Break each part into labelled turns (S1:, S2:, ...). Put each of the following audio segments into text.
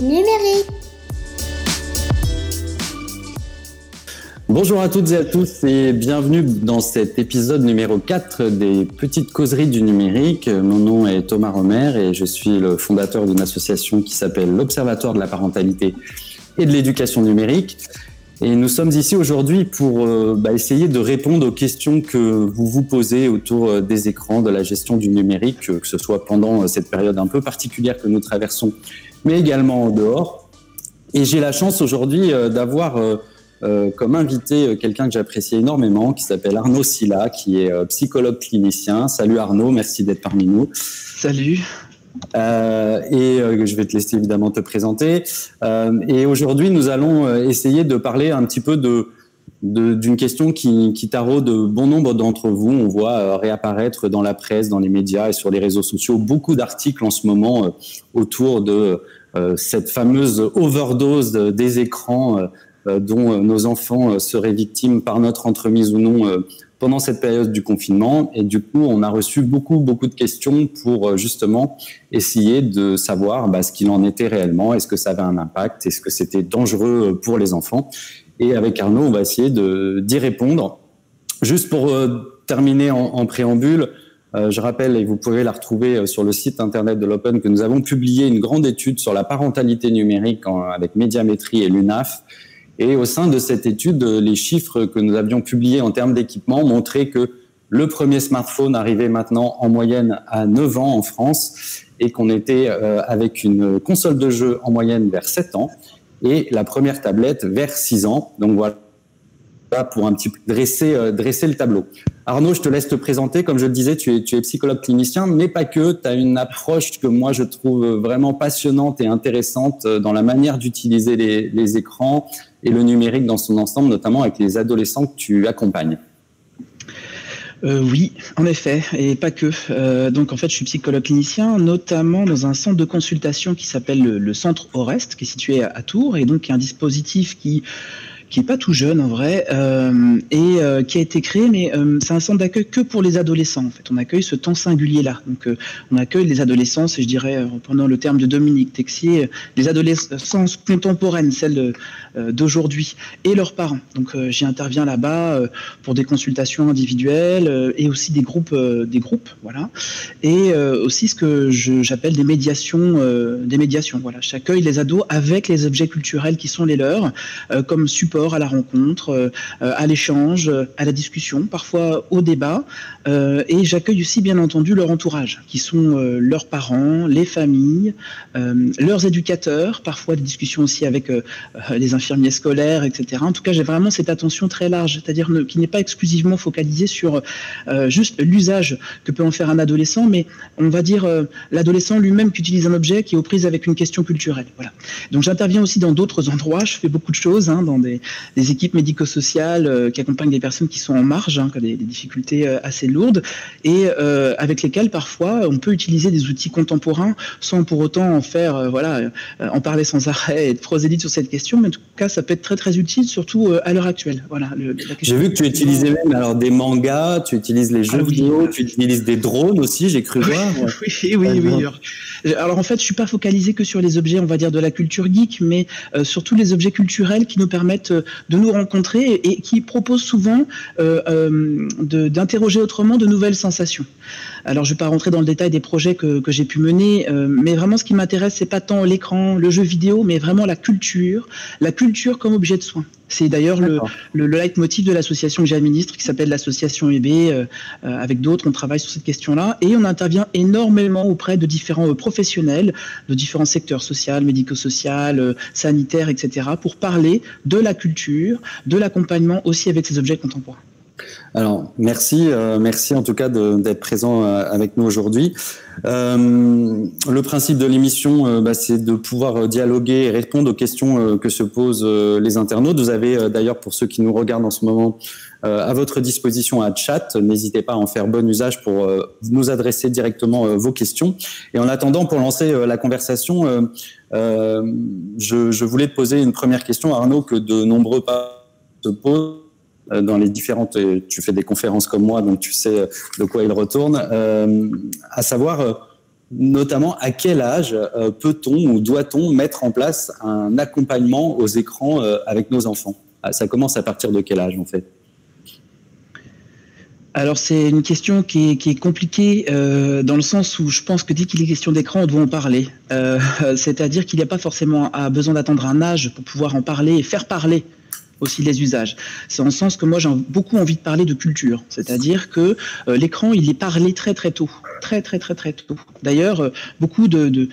S1: numérique.
S2: Bonjour à toutes et à tous et bienvenue dans cet épisode numéro 4 des Petites Causeries du numérique. Mon nom est Thomas Romer et je suis le fondateur d'une association qui s'appelle l'Observatoire de la parentalité et de l'éducation numérique. Et nous sommes ici aujourd'hui pour euh, bah, essayer de répondre aux questions que vous vous posez autour euh, des écrans, de la gestion du numérique, que ce soit pendant euh, cette période un peu particulière que nous traversons, mais également en dehors. Et j'ai la chance aujourd'hui d'avoir comme invité quelqu'un que j'apprécie énormément, qui s'appelle Arnaud Silla, qui est psychologue clinicien. Salut Arnaud, merci d'être parmi nous.
S3: Salut.
S2: Euh, et euh, je vais te laisser évidemment te présenter. Euh, et aujourd'hui, nous allons essayer de parler un petit peu de d'une question qui, qui taraude bon nombre d'entre vous. On voit réapparaître dans la presse, dans les médias et sur les réseaux sociaux beaucoup d'articles en ce moment autour de cette fameuse overdose des écrans dont nos enfants seraient victimes par notre entremise ou non pendant cette période du confinement. Et du coup, on a reçu beaucoup, beaucoup de questions pour euh, justement essayer de savoir bah, ce qu'il en était réellement. Est-ce que ça avait un impact? Est-ce que c'était dangereux pour les enfants? Et avec Arnaud, on va essayer d'y répondre. Juste pour euh, terminer en, préambule, euh, je rappelle, et vous pouvez la retrouver sur le site internet de l'Open, que nous avons publié une grande étude sur la parentalité numérique avec Médiamétrie et l'UNAF et au sein de cette étude, les chiffres que nous avions publiés en termes d'équipement montraient que le premier smartphone arrivait maintenant en moyenne à 9 ans en France et qu'on était euh, avec une console de jeu en moyenne vers 7 ans et la première tablette vers 6 ans. Donc voilà pour un petit dresser, euh, dresser le tableau. Arnaud, je te laisse te présenter. Comme je le disais, tu es, tu es psychologue clinicien, mais pas que. Tu as une approche que moi je trouve vraiment passionnante et intéressante euh, dans la manière d'utiliser les, les écrans et le numérique dans son ensemble, notamment avec les adolescents que tu accompagnes.
S3: Euh, oui, en effet, et pas que. Euh, donc en fait, je suis psychologue clinicien, notamment dans un centre de consultation qui s'appelle le, Centre Orest, qui est situé à, à Tours, et donc un dispositif qui qui est pas tout jeune en vrai euh, et euh, qui a été créé, mais euh, c'est un centre d'accueil que pour les adolescents. En fait, on accueille ce temps singulier là. Donc, on accueille les adolescents, et je dirais, reprenant le terme de Dominique Texier, les adolescences contemporaines, celles d'aujourd'hui, et leurs parents. Donc, j'y interviens là-bas pour des consultations individuelles et aussi des groupes, des groupes, voilà, et aussi ce que j'appelle des médiations, des médiations. Voilà, j'accueille les ados avec les objets culturels qui sont les leurs, comme support à la rencontre, euh, à l'échange, à la discussion, parfois au débat. Euh, et j'accueille aussi, bien entendu, leur entourage, qui sont euh, leurs parents, les familles, leurs éducateurs, parfois des discussions aussi avec les infirmiers scolaires, etc. En tout cas, j'ai vraiment cette attention très large, c'est-à-dire qui n'est pas exclusivement focalisée sur juste l'usage que peut en faire un adolescent, mais on va dire l'adolescent lui-même qui utilise un objet qui est aux prises avec une question culturelle. Voilà. Donc j'interviens aussi dans d'autres endroits, je fais beaucoup de choses, hein, dans des, des, équipes médico-sociales euh, qui accompagnent des personnes qui sont en marge, hein, qui ont des, difficultés euh, assez lourdes, et euh, avec lesquelles parfois on peut utiliser des outils contemporains sans pour autant en faire, voilà, en parler sans arrêt et être prosélyte sur cette question, mais en tout cas ça peut être très très utile, surtout à l'heure actuelle. Voilà.
S2: J'ai vu que tu utilisais même alors des mangas, tu utilises les jeux ah vidéo, tu utilises des drones aussi, j'ai cru voir.
S3: oui, oui, oui. Alors en fait, je suis pas focalisé que sur les objets, on va dire de la culture geek, mais surtout les objets culturels qui nous permettent euh, de nous rencontrer et, qui propose souvent euh, euh, d'interroger autrement de nouvelles sensations. Alors, je ne vais pas rentrer dans le détail des projets que, j'ai pu mener, mais vraiment, ce qui m'intéresse, c'est pas tant l'écran, le jeu vidéo, mais vraiment la culture, la culture comme objet de soin. C'est d'ailleurs le, le, leitmotiv de l'association que j'administre, qui s'appelle l'association EB. avec d'autres, on travaille sur cette question-là et on intervient énormément auprès de différents professionnels de différents secteurs social, médico-social, sanitaire, etc., pour parler de la culture, de l'accompagnement aussi avec ces objets contemporains.
S2: Alors, merci, euh, merci en tout cas d'être présent euh, avec nous aujourd'hui. Euh, le principe de l'émission, bah, c'est de pouvoir dialoguer et répondre aux questions que se posent les internautes. Vous avez d'ailleurs, pour ceux qui nous regardent en ce moment, à votre disposition un chat. N'hésitez pas à en faire bon usage pour nous adresser directement vos questions. Et en attendant, pour lancer la conversation, je, je, voulais te poser une première question, Arnaud, que de nombreux pas se posent dans les différentes, tu fais des conférences comme moi, donc tu sais de quoi il retourne, euh, à savoir notamment à quel âge euh, peut-on ou doit-on mettre en place un accompagnement aux écrans euh, avec nos enfants? Ah, Ça commence à partir de quel âge en fait?
S3: Alors c'est une question qui est, compliquée euh, dans le sens où je pense que dès qu'il est question d'écran, on doit en parler. C'est-à-dire qu'il n'y a pas forcément besoin d'attendre un âge pour pouvoir en parler et faire parler aussi les usages. C'est en sens que moi j'ai beaucoup envie de parler de culture, c'est-à-dire que euh, l'écran il est parlé très très tôt, très très très très tôt. D'ailleurs, euh, beaucoup de,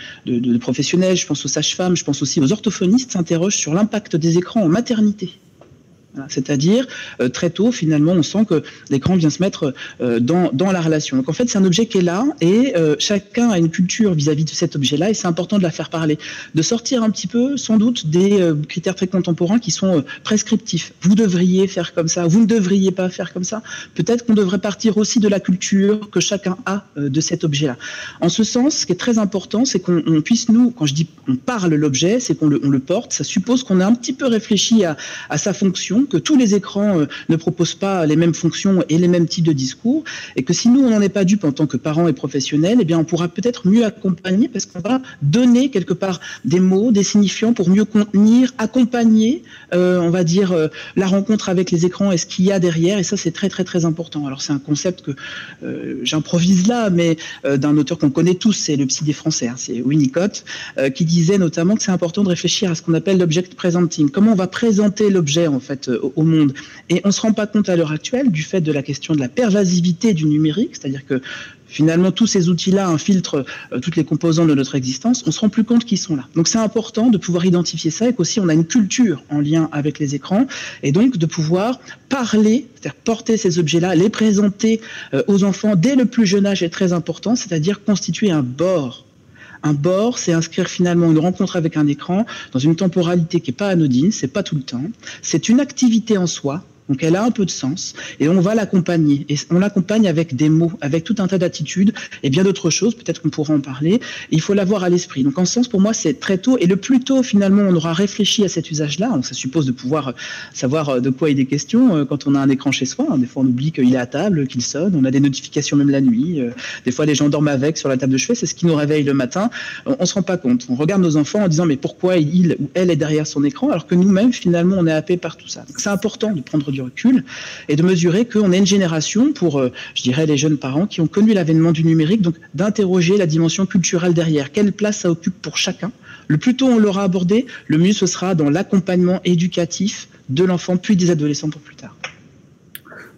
S3: professionnels, je pense aux sages-femmes, je pense aussi aux orthophonistes, s'interrogent sur l'impact des écrans en maternité. C'est-à-dire, euh, très tôt, finalement, on sent que l'écran vient se mettre euh, dans, dans, la relation. Donc, en fait, c'est un objet qui est là et euh, chacun a une culture vis-à-vis de cet objet-là et c'est important de la faire parler. De sortir un petit peu, sans doute, des critères très contemporains qui sont prescriptifs. Vous devriez faire comme ça, vous ne devriez pas faire comme ça. Peut-être qu'on devrait partir aussi de la culture que chacun a de cet objet-là. En ce sens, ce qui est très important, c'est qu'on puisse, nous, quand je dis on parle l'objet, c'est qu'on le, porte, ça suppose qu'on a un petit peu réfléchi à sa fonction que tous les écrans euh, ne proposent pas les mêmes fonctions et les mêmes types de discours, et que si nous, on n'en est pas dupe en tant que parents et professionnels, eh bien, on pourra peut-être mieux accompagner parce qu'on va donner quelque part des mots, des signifiants pour mieux contenir, accompagner, euh, on va dire, euh, la rencontre avec les écrans et ce qu'il y a derrière, et ça, c'est très, très, très important. Alors, c'est un concept que j'improvise là, mais d'un auteur qu'on connaît tous, c'est le psy des Français, hein, c'est Winnicott, qui disait notamment que c'est important de réfléchir à ce qu'on appelle l'object presenting. Comment on va présenter l'objet, en fait, au monde. Et on ne se rend pas compte à l'heure actuelle du fait de la question de la pervasivité du numérique, c'est-à-dire que finalement tous ces outils-là infiltrent euh, toutes les composantes de notre existence, on se rend plus compte qu'ils sont là. Donc c'est important de pouvoir identifier ça et qu'aussi on a une culture en lien avec les écrans et donc de pouvoir parler, c'est-à-dire porter ces objets-là, les présenter euh, aux enfants dès le plus jeune âge est très important, c'est-à-dire constituer un bord un bord, c'est inscrire finalement une rencontre avec un écran dans une temporalité qui n'est pas anodine, c'est pas tout le temps. C'est une activité en soi, donc elle a un peu de sens et on va l'accompagner. Et on l'accompagne avec des mots, avec tout un tas d'attitudes et bien d'autres choses. Peut-être qu'on pourra en parler. il faut l'avoir à l'esprit. Donc en ce sens, pour moi, c'est très tôt. Et le plus tôt, finalement, on aura réfléchi à cet usage-là. Ça suppose de pouvoir euh, savoir euh, de quoi il est question euh, quand on a un écran chez soi. Des fois, on oublie qu'il est à table, qu'il sonne. On a des notifications même la nuit. Des fois, les gens dorment avec sur la table de chevet. C'est ce qui nous réveille le matin. On, ne se rend pas compte. On regarde nos enfants en disant mais pourquoi il ou elle est derrière son écran alors que nous-mêmes, finalement, on est happé par tout ça. c'est important de prendre du recul et de mesurer qu'on est une génération, pour, euh, je dirais, les jeunes parents qui ont connu l'avènement du numérique, donc d'interroger la dimension culturelle derrière. Quelle place ça occupe pour chacun? Le plus tôt on l'aura abordé, le mieux ce sera dans l'accompagnement éducatif de l'enfant, puis des adolescents pour plus tard.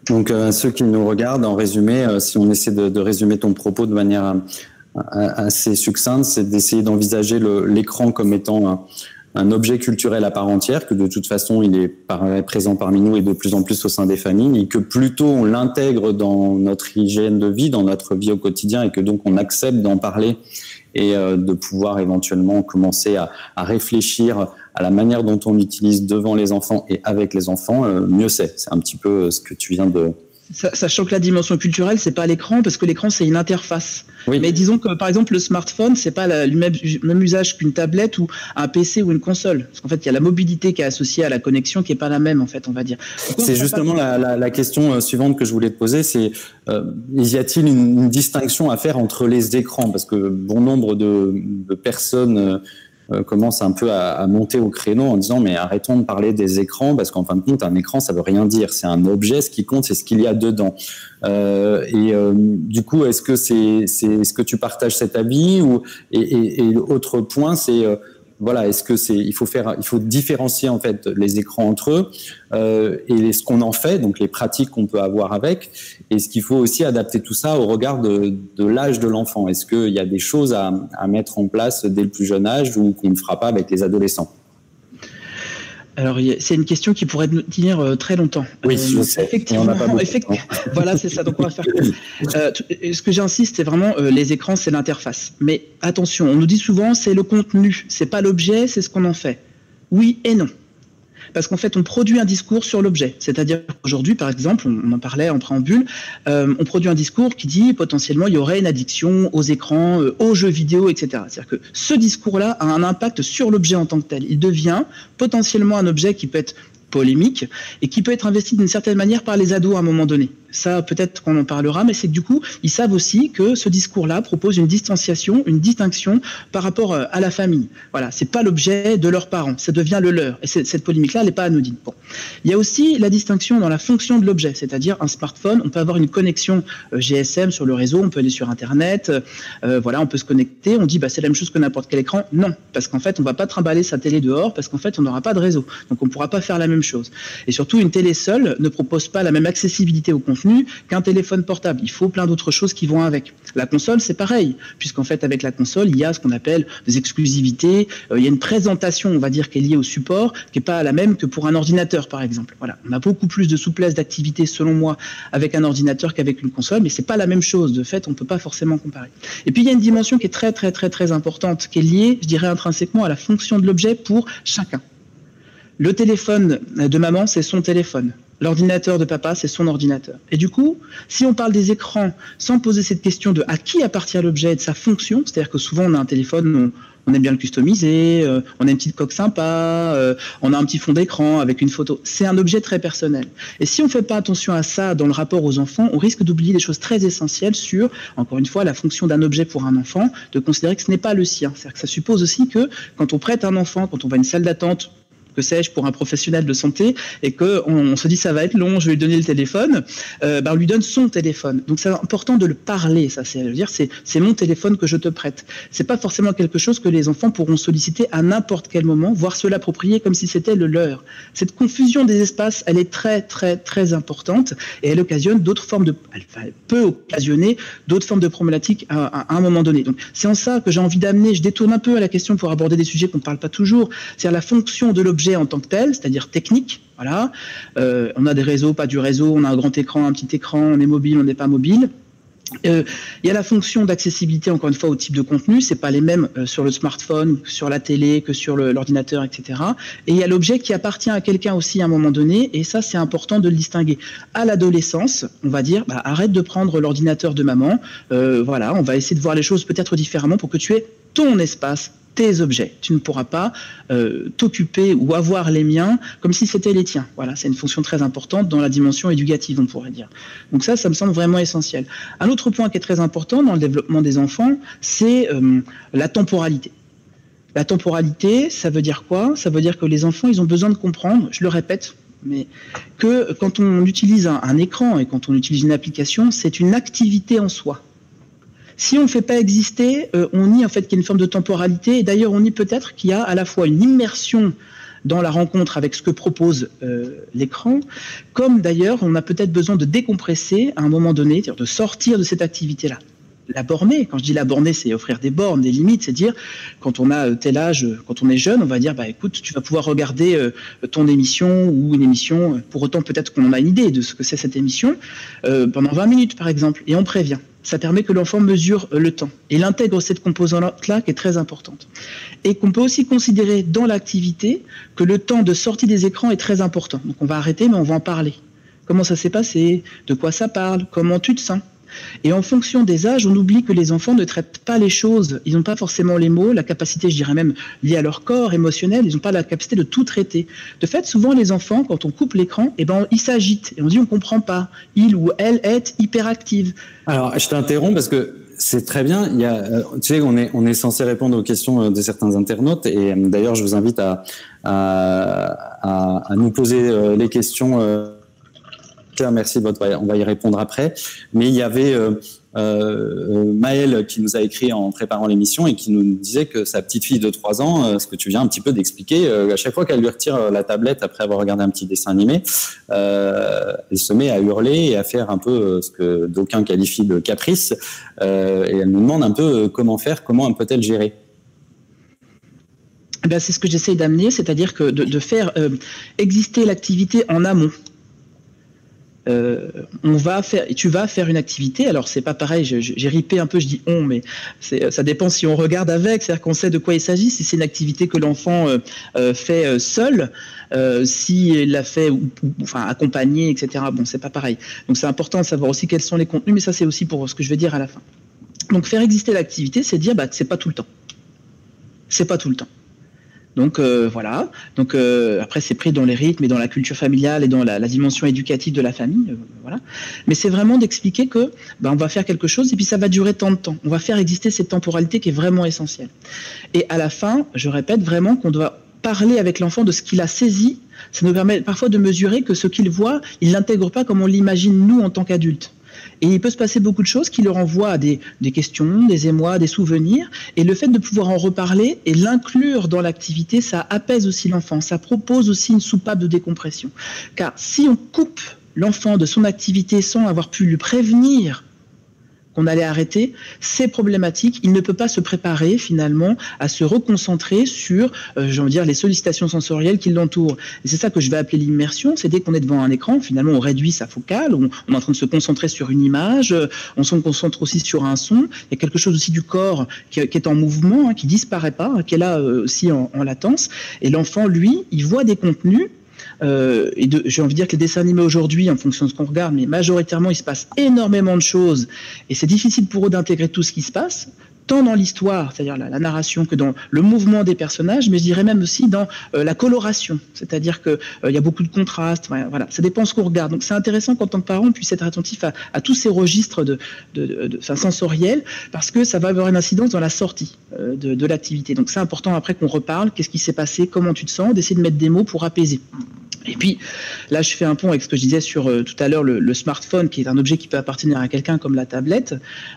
S2: Donc, euh, ceux qui nous regardent, en résumé, euh, si on essaie de, de, résumer ton propos de manière assez succincte, c'est d'essayer d'envisager l'écran comme étant un objet culturel à part entière, que de toute façon il est présent parmi nous et de plus en plus au sein des familles, et que plutôt on l'intègre dans notre hygiène de vie, dans notre vie au quotidien, et que donc on accepte d'en parler et euh, de pouvoir éventuellement commencer à, réfléchir à la manière dont on l'utilise devant les enfants et avec les enfants, euh, mieux c'est. C'est un petit peu euh, ce que tu viens de,
S3: Sachant que la dimension culturelle, c'est pas l'écran, parce que l'écran, c'est une interface. Mais disons que, par exemple, le smartphone, c'est pas le même, usage qu'une tablette ou un PC ou une console. Parce qu'en fait, il y a la mobilité qui est associée à la connexion qui est pas la même, en fait, on va dire.
S2: C'est justement la, question euh, suivante que je voulais te poser, c'est euh, y a-t-il une, distinction à faire entre les écrans? Parce que bon nombre de, de personnes euh, commence un peu à, monter au créneau en disant mais arrêtons de parler des écrans parce qu'en fin de compte un écran ça veut rien dire. C'est un objet ce qui compte c'est ce qu'il y a dedans. Euh, et euh, du coup est-ce que c'est c'est est-ce que tu partages cet avis ou et, et, et autre point c'est voilà, est-ce que c'est, il faut faire, il faut différencier en fait les écrans entre eux euh, et ce qu'on en fait, donc les pratiques qu'on peut avoir avec, et ce qu'il faut aussi adapter tout ça au regard de, de l'âge de l'enfant. Est-ce qu'il y a des choses à, à mettre en place dès le plus jeune âge ou qu'on ne fera pas avec les adolescents?
S3: Alors, c'est une question qui pourrait nous tenir euh, très longtemps.
S2: Oui, je euh, sais.
S3: Effectivement, voilà, c'est ça. Donc, on va faire. Euh, ce que j'insiste, c'est vraiment les écrans, c'est l'interface. Mais attention, on nous dit souvent, c'est le contenu, c'est pas l'objet, c'est ce qu'on en fait. Oui et non parce qu'en fait, on produit un discours sur l'objet. C'est-à-dire qu'aujourd'hui, par exemple, on, en parlait en préambule, euh, on produit un discours qui dit potentiellement il y aurait une addiction aux écrans, euh, aux jeux vidéo, etc. C'est-à-dire que ce discours-là a un impact sur l'objet en tant que tel. Il devient potentiellement un objet qui peut être polémique et qui peut être investi d'une certaine manière par les ados à un moment donné. Ça peut-être qu'on en parlera, mais c'est que du coup, ils savent aussi que ce discours-là propose une distanciation, une distinction par rapport euh, à la famille. Voilà, c'est pas l'objet de leurs parents, ça devient le leur. Et cette polémique-là, elle n'est pas anodine. Bon. Il y a aussi la distinction dans la fonction de l'objet, c'est-à-dire un smartphone, on peut avoir une connexion euh, GSM sur le réseau, on peut aller sur Internet, euh, voilà, on peut se connecter, on dit bah, c'est la même chose que n'importe quel écran. Non, parce qu'en fait, on va pas trimballer sa télé dehors, parce qu'en fait, on n'aura pas de réseau. Donc on ne pourra pas faire la même chose. Et surtout, une télé seule ne propose pas la même accessibilité au contenu qu'un téléphone portable. Il faut plein d'autres choses qui vont avec. La console, c'est pareil, puisqu'en fait, avec la console, il y a ce qu'on appelle des exclusivités, euh, il y a une présentation, on va dire, qui est liée au support, qui n'est pas la même que pour un ordinateur, par exemple. Voilà, on a beaucoup plus de souplesse d'activité, selon moi, avec un ordinateur qu'avec une console, mais c'est pas la même chose. De fait, on ne peut pas forcément comparer. Et puis, il y a une dimension qui est très, très, très, très importante, qui est liée, je dirais, intrinsèquement à la fonction de l'objet pour chacun. Le téléphone de maman, c'est son téléphone. L'ordinateur de papa, c'est son ordinateur. Et du coup, si on parle des écrans sans poser cette question de à qui appartient l'objet et de sa fonction, c'est-à-dire que souvent on a un téléphone, on, aime bien le customiser, euh, on a une petite coque sympa, euh, on a un petit fond d'écran avec une photo. C'est un objet très personnel. Et si on ne fait pas attention à ça dans le rapport aux enfants, on risque d'oublier des choses très essentielles sur, encore une fois, la fonction d'un objet pour un enfant, de considérer que ce n'est pas le sien. C'est-à-dire que ça suppose aussi que quand on prête un enfant, quand on va à une salle d'attente, que sais-je, pour un professionnel de santé, et qu'on on se dit ça va être long, je vais lui donner le téléphone, ben on lui donne son téléphone. Donc c'est important de le parler, ça, c'est dire c'est mon téléphone que je te prête. C'est pas forcément quelque chose que les enfants pourront solliciter à n'importe quel moment, voire se l'approprier comme si c'était le leur. Cette confusion des espaces, elle est très très très importante et elle occasionne d'autres formes de, elle, peut occasionner d'autres formes de problématiques à, à, un moment donné. Donc c'est en ça que j'ai envie d'amener, je détourne un peu à la question pour aborder des sujets qu'on ne parle pas toujours, c'est-à-dire la fonction de l'objet en tant que tel, c'est-à-dire technique. Voilà, euh, on a des réseaux, pas du réseau, on a un grand écran, un petit écran, on est mobile, on n'est pas mobile. Euh, il y a la fonction d'accessibilité, encore une fois, au type de contenu. C'est pas les mêmes euh, sur le smartphone, sur la télé, que sur l'ordinateur, etc. Et il y a l'objet qui appartient à quelqu'un aussi à un moment donné. Et ça, c'est important de le distinguer. À l'adolescence, on va dire, bah, arrête de prendre l'ordinateur de maman. voilà, on va essayer de voir les choses peut-être différemment pour que tu aies ton espace, tes objets. Tu ne pourras pas euh, t'occuper ou avoir les miens comme si c'était les tiens. Voilà, c'est une fonction très importante dans la dimension éducative, on pourrait dire. Donc ça, ça me semble vraiment essentiel. Un autre point qui est très important dans le développement des enfants, c'est euh, la temporalité. La temporalité, ça veut dire quoi? Ça veut dire que les enfants, ils ont besoin de comprendre, je le répète, mais que quand on utilise un écran et quand on utilise une application, c'est une activité en soi. Si on ne fait pas exister, euh, on nie en fait qu'il y a une forme de temporalité. Et d'ailleurs, on nie peut-être qu'il y a à la fois une immersion dans la rencontre avec ce que propose euh, l'écran, comme d'ailleurs on a peut-être besoin de décompresser à un moment donné, de sortir de cette activité-là la borner. Quand je dis la borner, c'est offrir des bornes, des limites. C'est dire, quand on a tel âge, quand on est jeune, on va dire, bah écoute, tu vas pouvoir regarder euh, ton émission ou une émission, pour autant peut-être qu'on en a une idée de ce que c'est cette émission, pendant 20 minutes par exemple, et on prévient ça permet que l'enfant mesure euh, le temps. Et il intègre cette composante-là qui est très importante. Et qu'on peut aussi considérer dans l'activité que le temps de sortie des écrans est très important. Donc on va arrêter, mais on va en parler. Comment ça s'est passé? De quoi ça parle? Comment tu te sens? Et en fonction des âges, on oublie que les enfants ne traitent pas les choses. Ils n'ont pas forcément les mots, la capacité, je dirais même, liée à leur corps émotionnel. Ils n'ont pas la capacité de tout traiter. De fait, souvent, les enfants, quand on coupe l'écran, eh ben, ils s'agitent. Et on dit, on comprend pas. Il ou elle est hyperactive.
S2: Alors, je t'interromps parce que c'est très bien. Euh, tu sais, on est, on est censé répondre aux questions euh, de certains internautes. Et euh, d'ailleurs, je vous invite à, nous poser les questions merci de votre. On va y répondre après. Mais il y avait euh, euh, Maëlle qui nous a écrit en préparant l'émission et qui nous disait que sa petite fille de 3 ans, euh, ce que tu viens un petit peu d'expliquer, à chaque fois qu'elle lui retire la tablette après avoir regardé un petit dessin animé, elle se met à hurler et à faire un peu ce que d'aucuns qualifient de caprice. et elle nous demande un peu comment faire, comment peut-elle gérer.
S3: Eh ben, c'est ce que j'essaie d'amener, c'est-à-dire que de faire exister l'activité en amont. Euh, on va faire, tu vas faire une activité. Alors c'est pas pareil. J'ai ripé un peu, je dis on, mais ça dépend si on regarde avec, c'est-à-dire qu'on sait de quoi il s'agit. Si c'est une activité que l'enfant euh, euh, fait seul, s'il l'a fait enfin accompagné, etc. Bon, c'est pas pareil. Donc c'est important de savoir aussi quels sont les contenus, mais ça c'est aussi pour ce que je vais dire à la fin. Donc faire exister l'activité, c'est dire bah, c'est pas tout le temps. C'est pas tout le temps. Donc euh, voilà. Donc euh, après c'est pris dans les rythmes et dans la culture familiale et dans la, dimension éducative de la famille, euh, voilà. Mais c'est vraiment d'expliquer que ben, on va faire quelque chose et puis ça va durer tant de temps. On va faire exister cette temporalité qui est vraiment essentielle. Et à la fin, je répète vraiment qu'on doit parler avec l'enfant de ce qu'il a saisi. Ça nous permet parfois de mesurer que ce qu'il voit, il l'intègre pas comme on l'imagine nous en tant qu'adultes. Et il peut se passer beaucoup de choses qui le renvoient à des, questions, des émois, des souvenirs. Et le fait de pouvoir en reparler et l'inclure dans l'activité, ça apaise aussi l'enfant. Ça propose aussi une soupape de décompression. Car si on coupe l'enfant de son activité sans avoir pu lui prévenir qu'on allait arrêter, c'est problématique. Il ne peut pas se préparer finalement à se reconcentrer sur, euh, je veux dire, les sollicitations sensorielles qui l'entourent. Et c'est ça que je vais appeler l'immersion. C'est dès qu'on est devant un écran, finalement, on réduit sa focale, on, est en train de se concentrer sur une image, euh, on se concentre aussi sur un son. Il y a quelque chose aussi du corps qui, est en mouvement, hein, qui disparaît pas, hein, qui est là euh, aussi en, en latence. Et l'enfant, lui, il voit des contenus euh, et j'ai envie de dire que les dessins animés aujourd'hui, en fonction de ce qu'on regarde, mais majoritairement, il se passe énormément de choses et c'est difficile pour eux d'intégrer tout ce qui se passe tant dans l'histoire, c'est-à-dire la, narration, que dans le mouvement des personnages, mais je dirais même aussi dans euh, la coloration, c'est-à-dire qu'il euh, y a beaucoup de contrastes, voilà, ça dépend ce qu'on regarde. Donc c'est intéressant qu'en tant que parent, on puisse être attentif à, tous ces registres de, de, sensoriels, parce que ça va avoir une incidence dans la sortie euh, de, l'activité. Donc c'est important après qu'on reparle, qu'est-ce qui s'est passé, comment tu te sens, d'essayer de mettre des mots pour apaiser. Et puis là, je fais un pont avec ce que je disais sur tout à l'heure le, smartphone, qui est un objet qui peut appartenir à quelqu'un comme la tablette.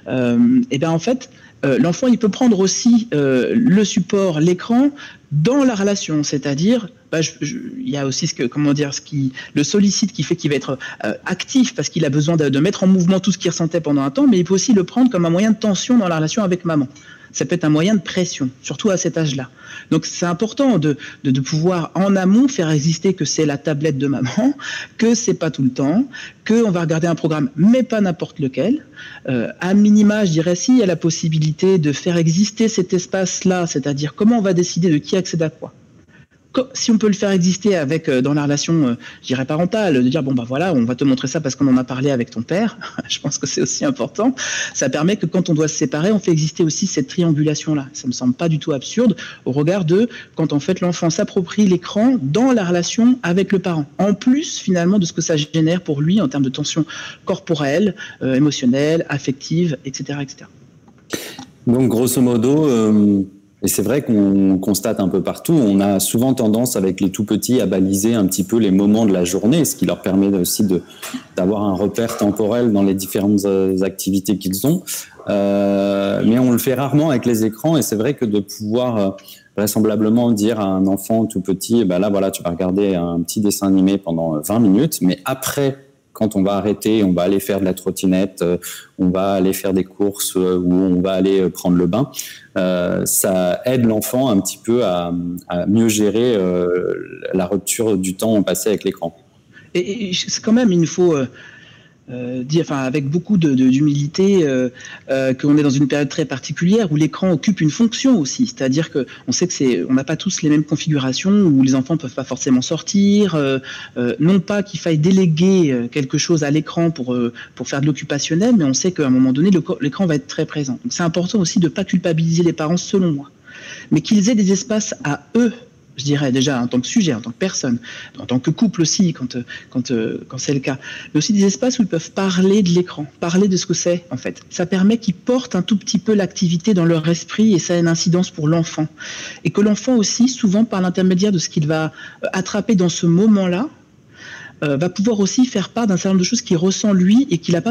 S3: et bien en fait, euh, l'enfant il peut prendre aussi euh, le support, l'écran dans la relation, c'est-à-dire bah, il y a aussi ce que comment dire ce qui le sollicite qui fait qu'il va être euh, actif parce qu'il a besoin de, mettre en mouvement tout ce qu'il ressentait pendant un temps, mais il peut aussi le prendre comme un moyen de tension dans la relation avec maman ça peut être un moyen de pression, surtout à cet âge-là. Donc c'est important de, pouvoir en amont faire exister que c'est la tablette de maman, que c'est pas tout le temps, que on va regarder un programme, mais pas n'importe lequel. Euh, à minima, je dirais si il y a la possibilité de faire exister cet espace-là, c'est-à-dire comment on va décider de qui accède à quoi si on peut le faire exister avec euh, dans la relation, euh, je dirais parentale, de dire bon bah voilà, on va te montrer ça parce qu'on en a parlé avec ton père. je pense que c'est aussi important. Ça permet que quand on doit se séparer, on fait exister aussi cette triangulation là. Ça me semble pas du tout absurde au regard de quand en fait l'enfant s'approprie l'écran dans la relation avec le parent. En plus finalement de ce que ça génère pour lui en termes de tension corporelle, euh, émotionnelle, affective, etc., etc.
S2: Donc grosso modo. Et c'est vrai qu'on constate un peu partout, on a souvent tendance avec les tout petits à baliser un petit peu les moments de la journée, ce qui leur permet aussi d'avoir un repère temporel dans les différentes euh, activités qu'ils ont. Euh, mais on le fait rarement avec les écrans et c'est vrai que de pouvoir euh, vraisemblablement dire à un enfant tout petit, ben là voilà, tu vas regarder un petit dessin animé pendant 20 minutes, mais après quand on va arrêter, on va aller faire de la trottinette, euh, on va aller faire des courses euh, ou on va aller euh, prendre le bain, ça aide l'enfant un petit peu à, mieux gérer la rupture du temps passé avec l'écran.
S3: Et, c'est quand même, il faut euh, dire, enfin, avec beaucoup d'humilité, euh, euh, qu'on est dans une période très particulière où l'écran occupe une fonction aussi. C'est-à-dire que on sait que c'est, on n'a pas tous les mêmes configurations où les enfants peuvent pas forcément sortir. Euh, non pas qu'il faille déléguer quelque chose à l'écran pour pour faire de l'occupationnel, mais on sait qu'à un moment donné, l'écran va être très présent. Donc c'est important aussi de pas culpabiliser les parents selon moi, mais qu'ils aient des espaces à eux je dirais déjà en tant que sujet, en tant que personne, en tant que couple aussi, quand, euh, euh, c'est le cas, mais aussi des espaces où ils peuvent parler de l'écran, parler de ce que c'est en fait. Ça permet qu'ils portent un tout petit peu l'activité dans leur esprit et ça a une incidence pour l'enfant. Et que l'enfant aussi, souvent par l'intermédiaire de ce qu'il va euh, attraper dans ce moment-là, va pouvoir aussi faire part d'un certain nombre de choses qu'il ressent lui et qu'il n'arrive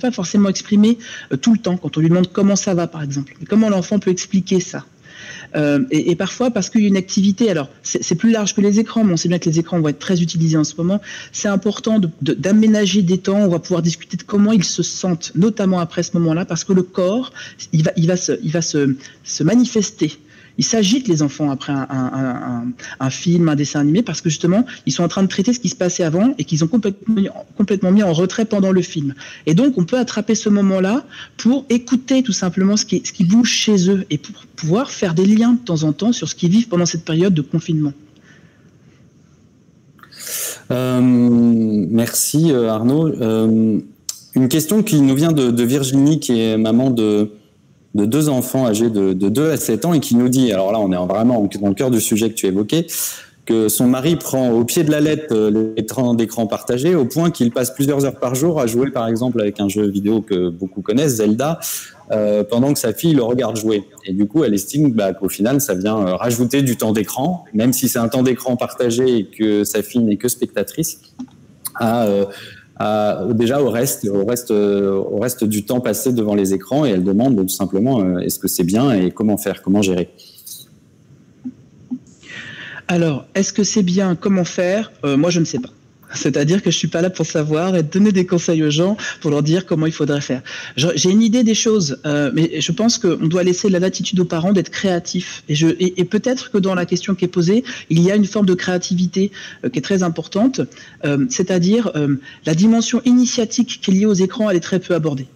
S3: pas forcément à exprimer tout le temps quand on lui demande comment ça va par exemple. Comment l'enfant peut expliquer ça euh, et, parfois, parce qu'il y a une activité, alors c'est plus large que les écrans, mais on sait bien que les écrans vont être très utilisés en ce moment, c'est important d'aménager des temps, on va pouvoir discuter de comment ils se sentent, notamment après ce moment-là, parce que le corps, il va, se manifester ils s'agitent les enfants après un, film, un dessin animé, parce que justement, ils sont en train de traiter ce qui se passait avant et qu'ils ont complètement, mis en retrait pendant le film. Et donc, on peut attraper ce moment-là pour écouter tout simplement ce qui, bouge chez eux et pour pouvoir faire des liens de temps en temps sur ce qu'ils vivent pendant cette période de confinement.
S2: Euh, merci Arnaud. Euh, une question qui nous vient de, Virginie, qui est maman de, de deux enfants âgés de, de 2 à 7 ans et qui nous dit, alors là on est vraiment dans le cœur du sujet que tu évoquais, que son mari prend au pied de la lettre euh, l'écran d'écran partagé au point qu'il passe plusieurs heures par jour à jouer par exemple avec un jeu vidéo que beaucoup connaissent, Zelda, euh, pendant que sa fille le regarde jouer. Et du coup, elle estime bah, qu'au final, ça vient euh, rajouter du temps d'écran, même si c'est un temps d'écran partagé et que sa fille n'est que spectatrice, à, déjà au reste, au reste, du temps passé devant les écrans. Et elle demande tout simplement est-ce que c'est bien et comment faire, comment gérer?
S3: Alors, est-ce que c'est bien Comment faire? Euh, Moi, je ne sais pas. C'est-à-dire que je suis pas là pour savoir et donner des conseils aux gens pour leur dire comment il faudrait faire. J'ai une idée des choses, euh, mais je pense qu'on doit laisser la latitude aux parents d'être créatifs. Et, peut-être que dans la question qui est posée, il y a une forme de créativité euh, qui est très importante, c'est-à-dire la dimension initiatique qui est liée aux écrans, elle est très peu abordée.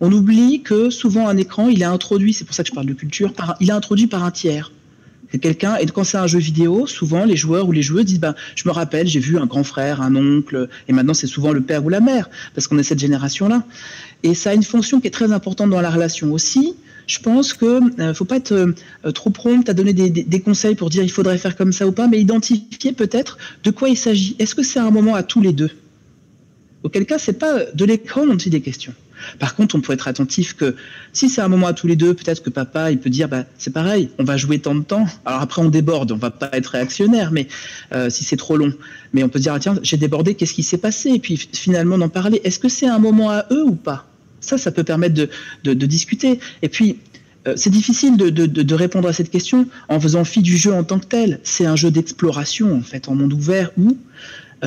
S3: On oublie que souvent un écran, il est introduit, c'est pour ça que je parle de culture, il est introduit par un tiers quelqu'un, et quand c'est un jeu vidéo, souvent les joueurs ou les joueuses disent ben, Je me rappelle, j'ai vu un grand frère, un oncle, et maintenant c'est souvent le père ou la mère, parce qu'on est cette génération-là. Et ça a une fonction qui est très importante dans la relation aussi. Je pense que ne euh, faut pas être euh, trop prompt à donner des, conseils pour dire il faudrait faire comme ça ou pas, mais identifier peut-être de quoi il s'agit. Est-ce que c'est un moment à tous les deux? Auquel cas, c'est pas de l'écran dont il est question. Par contre, on peut être attentif que si c'est un moment à tous les deux, peut-être que papa, il peut dire, bah, c'est pareil, on va jouer tant de temps. Alors après, on déborde, on va pas être réactionnaire, mais euh, si c'est trop long. Mais on peut dire, ah, tiens, j'ai débordé, qu'est-ce qui s'est passé? Et puis finalement d'en parler. Est-ce que c'est un moment à eux ou pas? Ça, ça peut permettre de, discuter. Et puis, euh, c'est difficile de, de, répondre à cette question en faisant fi du jeu en tant que tel. C'est un jeu d'exploration, en fait, en monde ouvert où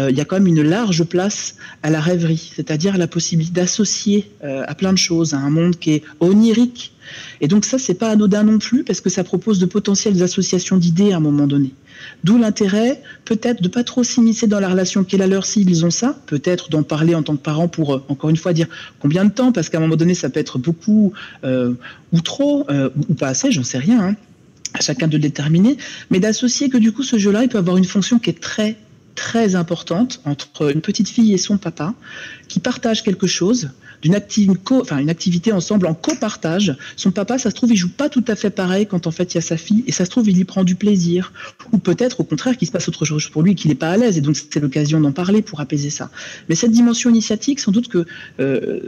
S3: il y a quand même une large place à la rêverie, c'est-à-dire la possibilité d'associer euh, à plein de choses, à un monde qui est onirique. Et donc ça, c'est pas anodin non plus, parce que ça propose de potentielles associations d'idées à un moment donné. D'où l'intérêt, peut-être, de pas trop s'immiscer dans la relation qui est la leur s'ils ont ça, peut-être d'en parler en tant que parent pour, euh, encore une fois, dire combien de temps, parce qu'à un moment donné, ça peut être beaucoup ou trop, ou pas assez, j'en sais rien. Hein à chacun de déterminer, mais d'associer que du coup ce jeu-là, il peut avoir une fonction qui est très très importante entre une petite fille et son papa qui partagent quelque chose d'une activité ensemble en copartage. Son papa, ça se trouve, il joue pas tout à fait pareil quand en fait il y a sa fille, et ça se trouve, il y prend du plaisir. Ou peut-être au contraire qu'il se passe autre chose pour lui, qu'il n'est pas à l'aise, et donc c'est l'occasion d'en parler pour apaiser ça. Mais cette dimension initiatique, sans doute que euh,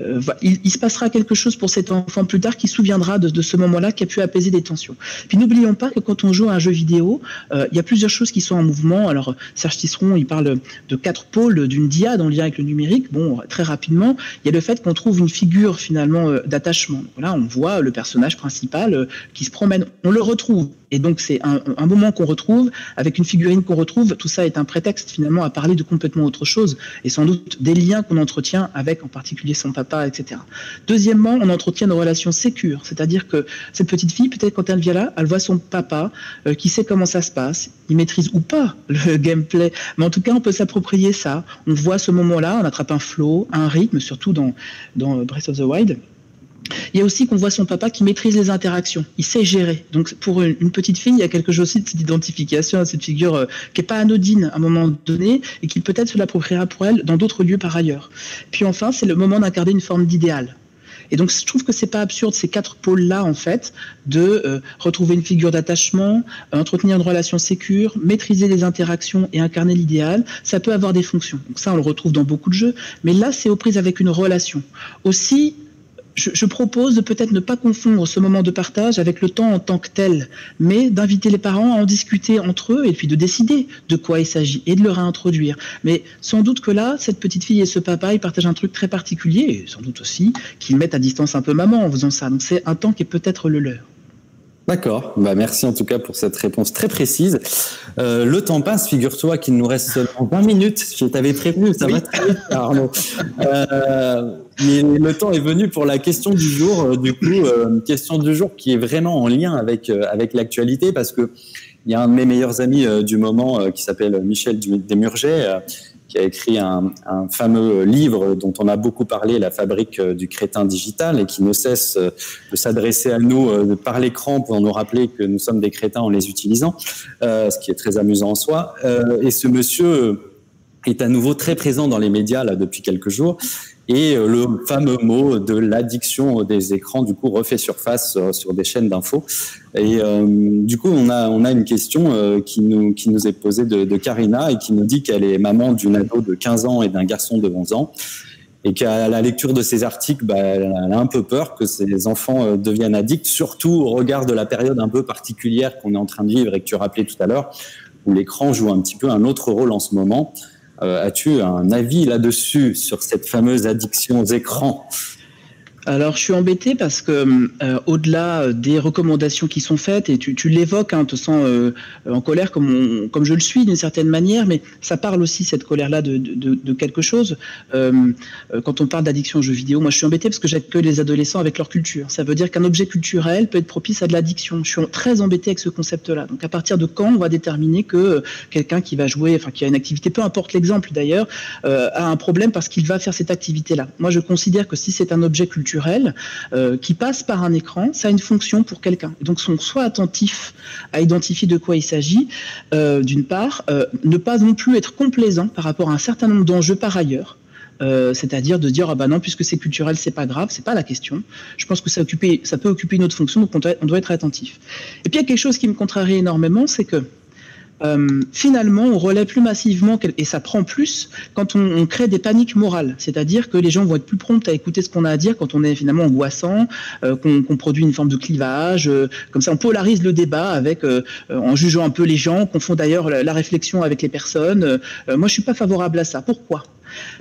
S3: euh, il, se passera quelque chose pour cet enfant plus tard qui se souviendra de, ce moment-là qui a pu apaiser des tensions. Puis n'oublions pas que quand on joue à un jeu vidéo, euh, il y a plusieurs choses qui sont en mouvement. Alors Serge Tisseron, il parle de quatre pôles d'une diade en lien avec le numérique. Bon, très rapidement, il y a le fait qu'on trouve une figure finalement euh, d'attachement. Là, on voit le personnage principal euh, qui se promène, on le retrouve. Et donc c'est un, moment qu'on retrouve, avec une figurine qu'on retrouve, tout ça est un prétexte finalement à parler de complètement autre chose, et sans doute des liens qu'on entretient avec en particulier son papa, etc. Deuxièmement, on entretient nos relations sécures, c'est-à-dire que cette petite fille, peut-être quand elle vient là, elle voit son papa euh, qui sait comment ça se passe, il maîtrise ou pas le gameplay, mais en tout cas on peut s'approprier ça, on voit ce moment-là, on attrape un flow, un rythme, surtout dans dans Breath of the Wild. Il y a aussi qu'on voit son papa qui maîtrise les interactions, il sait gérer. Donc pour une, petite fille, il y a quelque chose aussi d'identification à cette figure euh, qui n'est pas anodine à un moment donné et qui peut-être se l'appropriera pour elle dans d'autres lieux par ailleurs. Puis enfin, c'est le moment d'incarner une forme d'idéal. Et donc, je trouve que c'est pas absurde ces quatre pôles-là, en fait, de euh, retrouver une figure d'attachement, entretenir une relation sécure, maîtriser les interactions et incarner l'idéal. Ça peut avoir des fonctions. Donc ça, on le retrouve dans beaucoup de jeux. Mais là, c'est aux prises avec une relation. Aussi, je, propose de peut-être ne pas confondre ce moment de partage avec le temps en tant que tel, mais d'inviter les parents à en discuter entre eux et puis de décider de quoi il s'agit et de le réintroduire. Mais sans doute que là, cette petite fille et ce papa, ils partagent un truc très particulier, et sans doute aussi qu'ils mettent à distance un peu maman en faisant ça. Donc c'est un temps qui est peut-être le leur.
S2: D'accord. Bah, merci en tout cas pour cette réponse très précise. Euh, le temps passe, figure-toi qu'il nous reste seulement 20 minutes. Je t'avais prévenu, ça va très vite, Arnaud. Euh, mais le temps est venu pour la question du jour. Euh, du coup, euh, question du jour qui est vraiment en lien avec, avec l'actualité parce que il y a un de mes meilleurs amis du moment qui s'appelle Michel Desmurget qui a écrit un, fameux livre dont on a beaucoup parlé, La fabrique du crétin digital, et qui ne cesse de s'adresser à nous par l'écran pour nous rappeler que nous sommes des crétins en les utilisant, ce qui est très amusant en soi. et ce monsieur est à nouveau très présent dans les médias là depuis quelques jours. Et euh, le fameux mot de l'addiction des écrans, du coup, refait surface euh, sur des chaînes d'infos. Et euh, du coup, on a, on a une question qui, nous, qui nous est posée de, de Karina et qui nous dit qu'elle est maman d'une ado de 15 ans et d'un garçon de 11 ans. Et qu'à la lecture de ces articles, bah, elle a un peu peur que ces enfants deviennent addicts, surtout au regard de la période un peu particulière qu'on est en train de vivre et que tu rappelais tout à l'heure, où l'écran joue un petit peu un autre rôle en ce moment. Euh, as-tu un avis là-dessus sur cette fameuse addiction aux écrans
S3: alors, je suis embêté parce que euh, au-delà des recommandations qui sont faites, et tu, l'évoques, hein, te sens euh, en colère comme, comme je le suis d'une certaine manière, mais ça parle aussi cette colère-là de, de, quelque chose. Euh, quand on parle d'addiction aux jeux vidéo, moi je suis embêté parce que j'accueille les adolescents avec leur culture. Ça veut dire qu'un objet culturel peut être propice à de l'addiction. Je suis très embêté avec ce concept-là. Donc, à partir de quand on va déterminer que quelqu'un qui va jouer, enfin qui a une activité, peu importe l'exemple d'ailleurs, a un problème parce qu'il va faire cette activité-là? Moi, je considère que si c'est un objet culturel euh, qui passe par un écran, ça a une fonction pour quelqu'un. Donc, sont soit attentifs à identifier de quoi il s'agit, euh, d'une part, euh, ne pas non plus être complaisant par rapport à un certain nombre d'enjeux par ailleurs. c'est-à-dire de dire ah bah non puisque c'est culturel c'est pas grave c'est pas la question je pense que ça, ça peut occuper une autre fonction donc on doit, on doit être attentif et puis il y a quelque chose qui me contrarie énormément c'est que euh, finalement, on relaie plus massivement, et ça prend plus quand on, crée des paniques morales. C'est-à-dire que les gens vont être plus prompts à écouter ce qu'on a à dire quand on est finalement angoissant, euh, qu'on produit une forme de clivage. Euh, comme ça, on polarise le débat avec, en jugeant un peu les gens, qu'on font d'ailleurs la, la, réflexion avec les personnes. moi, je suis pas favorable à ça. Pourquoi?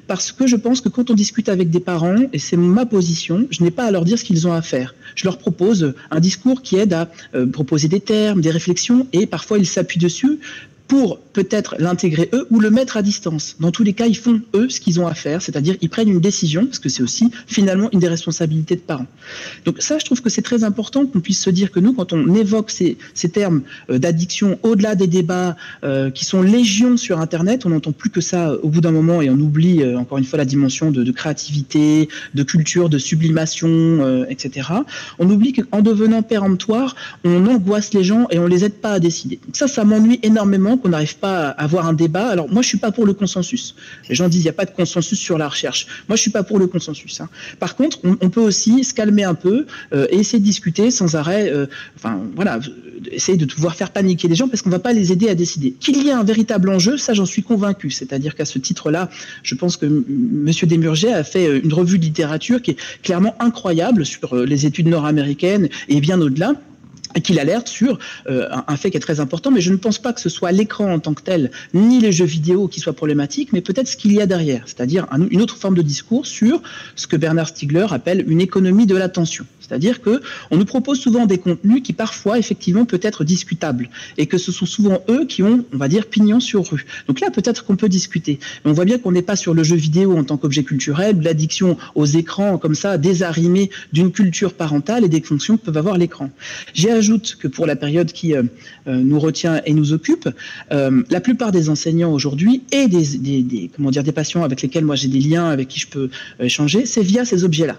S3: Parce que je pense que quand on discute avec des parents, et c'est ma position, je n'ai pas à leur dire ce qu'ils ont à faire. Je leur propose un discours qui aide à euh, proposer des termes, des réflexions, et parfois ils s'appuient dessus pour peut-être l'intégrer eux ou le mettre à distance. Dans tous les cas, ils font eux ce qu'ils ont à faire, c'est-à-dire ils prennent une décision, parce que c'est aussi finalement une des responsabilités de parents. Donc ça, je trouve que c'est très important qu'on puisse se dire que nous, quand on évoque ces, termes euh, d'addiction au-delà des débats euh, qui sont légions sur Internet, on n'entend plus que ça euh, au bout d'un moment et on oublie encore une fois la dimension de, de créativité, de culture, de sublimation, etc. On oublie qu'en devenant péremptoire, on angoisse les gens et on les aide pas à décider. Donc ça, ça m'ennuie énormément qu'on n'arrive pas à avoir un débat. Alors moi, je suis pas pour le consensus. Les gens disent il n'y a pas de consensus sur la recherche. Moi, je suis pas pour le consensus. Hein. Par contre, on, peut aussi se calmer un peu euh, et essayer de discuter sans arrêt. Euh, enfin, voilà, essayer de pouvoir faire paniquer les gens parce qu'on va pas les aider à décider. Qu'il y ait un véritable enjeu, ça, j'en suis convaincu. C'est-à-dire qu'à ce titre-là, je pense que Monsieur Desmurger a fait euh, une revue de littérature qui est clairement incroyable sur les études nord-américaines et bien au-delà qu'il alerte sur euh, un, fait qui est très important, mais je ne pense pas que ce soit l'écran en tant que tel, ni les jeux vidéo qui soient problématiques, mais peut-être ce qu'il y a derrière, c'est-à-dire une autre forme de discours sur ce que Bernard Stiegler appelle une économie de l'attention. C'est-à-dire que on nous propose souvent des contenus qui parfois effectivement peut être discutables et que ce sont souvent eux qui ont, on va dire, pignon sur rue. Donc là, peut-être qu'on peut discuter. Mais on voit bien qu'on n'est pas sur le jeu vidéo en tant qu'objet culturel, l'addiction aux écrans comme ça, désarrimée d'une culture parentale et des fonctions que peuvent avoir l'écran. J'ajoute que pour la période qui euh, euh, nous retient et nous occupe, euh, la plupart des enseignants aujourd'hui et des, comment dire, des patients avec lesquels moi j'ai des liens, avec qui je peux échanger, c'est via ces objets-là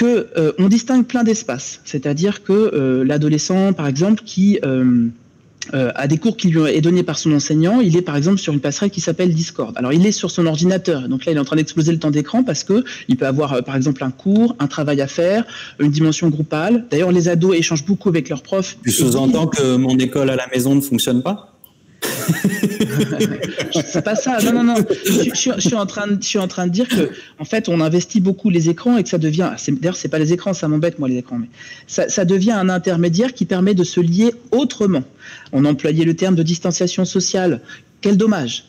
S3: que euh, on distingue plein d'espaces. C'est-à-dire que euh, l'adolescent, par exemple, qui euh, a des cours qui lui est donné par son enseignant, il est par exemple sur une passerelle qui s'appelle Discord. Alors il est sur son ordinateur, donc là il est en train d'exploser le temps d'écran parce que il peut avoir par exemple un cours, un travail à faire, une dimension groupale. D'ailleurs les ados échangent beaucoup avec leurs profs.
S2: Tu sous-entends que mon école à la maison ne fonctionne pas?
S3: c'est pas ça. Non, non, non. Je, suis en train de, dire que, en fait, on investit beaucoup les écrans et que ça devient. D'ailleurs, c'est pas les écrans, ça m'embête moi les écrans, mais ça, ça, devient un intermédiaire qui permet de se lier autrement. On employait le terme de distanciation sociale. Quel dommage.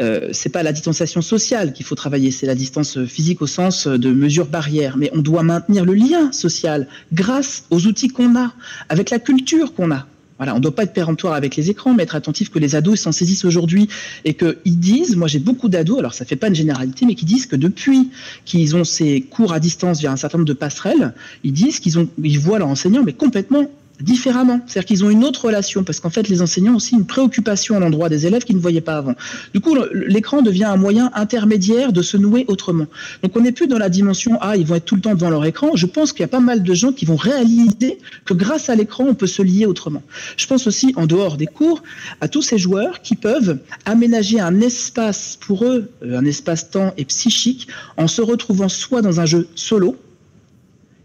S3: Euh, c'est pas la distanciation sociale qu'il faut travailler, c'est la distance physique au sens de mesures barrières. Mais on doit maintenir le lien social grâce aux outils qu'on a, avec la culture qu'on a. Voilà, on ne doit pas être péremptoire avec les écrans, mais être attentif que les ados s'en saisissent aujourd'hui. Et qu'ils disent, moi j'ai beaucoup d'ados, alors ça fait pas une généralité, mais qui disent que depuis qu'ils ont ces cours à distance via un certain nombre de passerelles, ils disent qu'ils voient leur enseignant, mais complètement différemment. C'est-à-dire qu'ils ont une autre relation, parce qu'en fait, les enseignants ont aussi une préoccupation à l'endroit des élèves qu'ils ne voyaient pas avant. Du coup, l'écran devient un moyen intermédiaire de se nouer autrement. Donc, on n'est plus dans la dimension ah, ils vont être tout le temps devant leur écran. Je pense qu'il y a pas mal de gens qui vont réaliser que grâce à l'écran, on peut se lier autrement. Je pense aussi, en dehors des cours, à tous ces joueurs qui peuvent aménager un espace pour eux, euh, un espace-temps et psychique, en se retrouvant soit dans un jeu solo,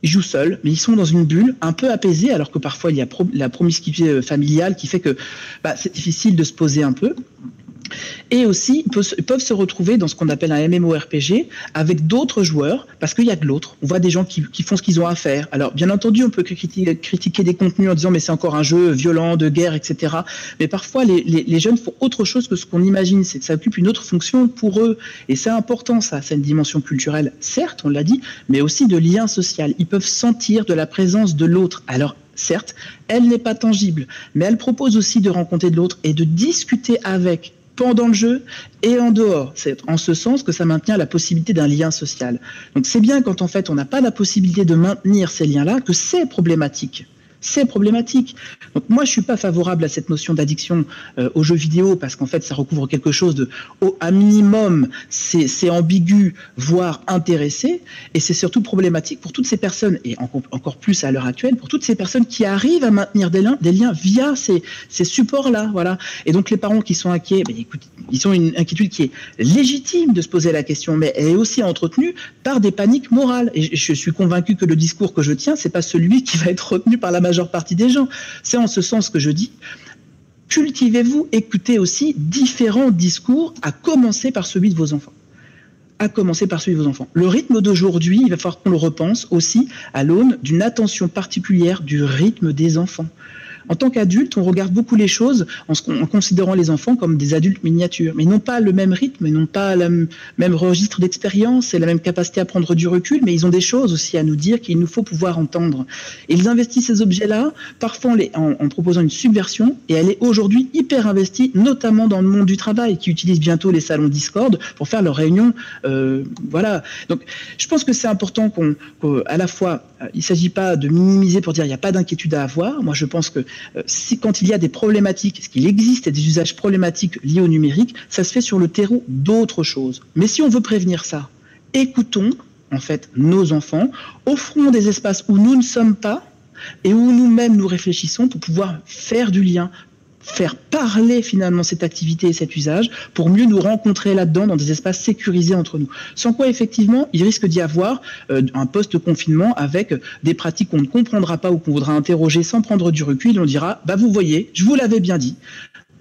S3: ils jouent seuls, mais ils sont dans une bulle un peu apaisée, alors que parfois il y a la promiscuité euh, familiale qui fait que bah, c'est difficile de se poser un peu. Et aussi, peuvent se retrouver dans ce qu'on appelle un MMORPG avec d'autres joueurs, parce qu'il y a de l'autre. On voit des gens qui, font ce qu'ils ont à faire. Alors, bien entendu, on peut critiquer, des contenus en disant, mais c'est encore un jeu violent, de guerre, etc. Mais parfois, les, jeunes font autre chose que ce qu'on imagine. Ça occupe une autre fonction pour eux. Et c'est important, ça. C'est une dimension culturelle, certes, on l'a dit, mais aussi de lien social. Ils peuvent sentir de la présence de l'autre. Alors, certes, elle n'est pas tangible, mais elle propose aussi de rencontrer de l'autre et de discuter avec pendant le jeu et en dehors. C'est en ce sens que ça maintient la possibilité d'un lien social. Donc c'est bien quand en fait on n'a pas la possibilité de maintenir ces liens-là que c'est problématique c'est problématique. Donc moi, je suis pas favorable à cette notion d'addiction euh, aux jeux vidéo parce qu'en fait, ça recouvre quelque chose de, au, à minimum, c'est ambigu, voire intéressé, et c'est surtout problématique pour toutes ces personnes, et encore plus à l'heure actuelle, pour toutes ces personnes qui arrivent à maintenir des liens, via ces, ces supports-là, voilà. Et donc les parents qui sont inquiets, ben, écoute, ils ont une inquiétude qui est légitime de se poser la question, mais elle est aussi entretenue par des paniques morales. Et je suis convaincu que le discours que je tiens, c'est pas celui qui va être retenu par la majorité partie des gens. C'est en ce sens que je dis, cultivez-vous, écoutez aussi différents discours, à commencer par celui de vos enfants à commencer par celui de vos enfants. Le rythme d'aujourd'hui, il va falloir qu'on le repense aussi à l'aune d'une attention particulière du rythme des enfants. En tant qu'adulte, on regarde beaucoup les choses en, considérant les enfants comme des adultes miniatures, mais n'ont pas le même rythme, n'ont pas le même registre d'expérience et la même capacité à prendre du recul, mais ils ont des choses aussi à nous dire qu'il nous faut pouvoir entendre. Ils investissent ces objets-là, parfois en, proposant une subversion, et elle est aujourd'hui hyper investie, notamment dans le monde du travail, qui utilise bientôt les salons Discord pour faire leurs réunions. Euh, voilà. Donc, je pense que c'est important qu'on, qu'à la fois, il ne s'agit pas de minimiser pour dire il n'y a pas d'inquiétude à avoir. Moi, je pense que euh, quand il y a des problématiques, ce qu'il existe des usages problématiques liés au numérique, ça se fait sur le terreau d'autres choses. Mais si on veut prévenir ça, écoutons en fait nos enfants, offrons des espaces où nous ne sommes pas et où nous-mêmes nous réfléchissons pour pouvoir faire du lien, faire parler finalement cette activité et cet usage pour mieux nous rencontrer là-dedans dans des espaces sécurisés entre nous. Sans quoi, effectivement, il risque d'y avoir euh, un post-confinement avec des pratiques qu'on ne comprendra pas ou qu'on voudra interroger sans prendre du recul. On dira, bah vous voyez, je vous l'avais bien dit.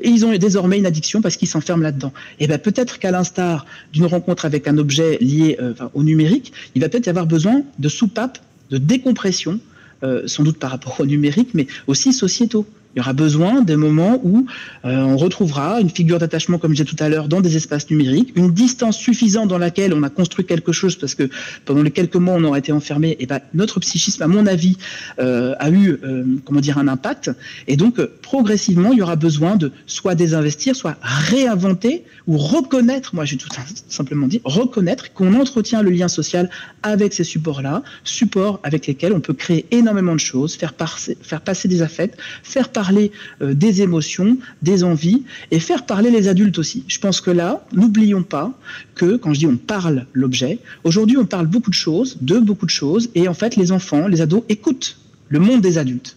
S3: Et ils ont désormais une addiction parce qu'ils s'enferment là-dedans. Et ben peut-être qu'à l'instar d'une rencontre avec un objet lié euh, au numérique, il va peut-être y avoir besoin de soupapes, de décompression, euh, sans doute par rapport au numérique, mais aussi sociétaux. Il y aura besoin des moments où euh, on retrouvera une figure d'attachement, comme disais tout à l'heure, dans des espaces numériques, une distance suffisante dans laquelle on a construit quelque chose, parce que pendant les quelques mois on aurait été enfermé, et ben notre psychisme, à mon avis, euh, a eu, euh, comment dire, un impact. Et donc progressivement, il y aura besoin de soit désinvestir, soit réinventer ou reconnaître. Moi, j'ai tout simplement dit reconnaître qu'on entretient le lien social avec ces supports-là, supports avec lesquels on peut créer énormément de choses, faire passer, faire passer des affects, faire passer parler euh, des émotions, des envies et faire parler les adultes aussi. Je pense que là, n'oublions pas que quand je dis on parle l'objet, aujourd'hui on parle beaucoup de choses, de beaucoup de choses, et en fait les enfants, les ados écoutent le monde des adultes.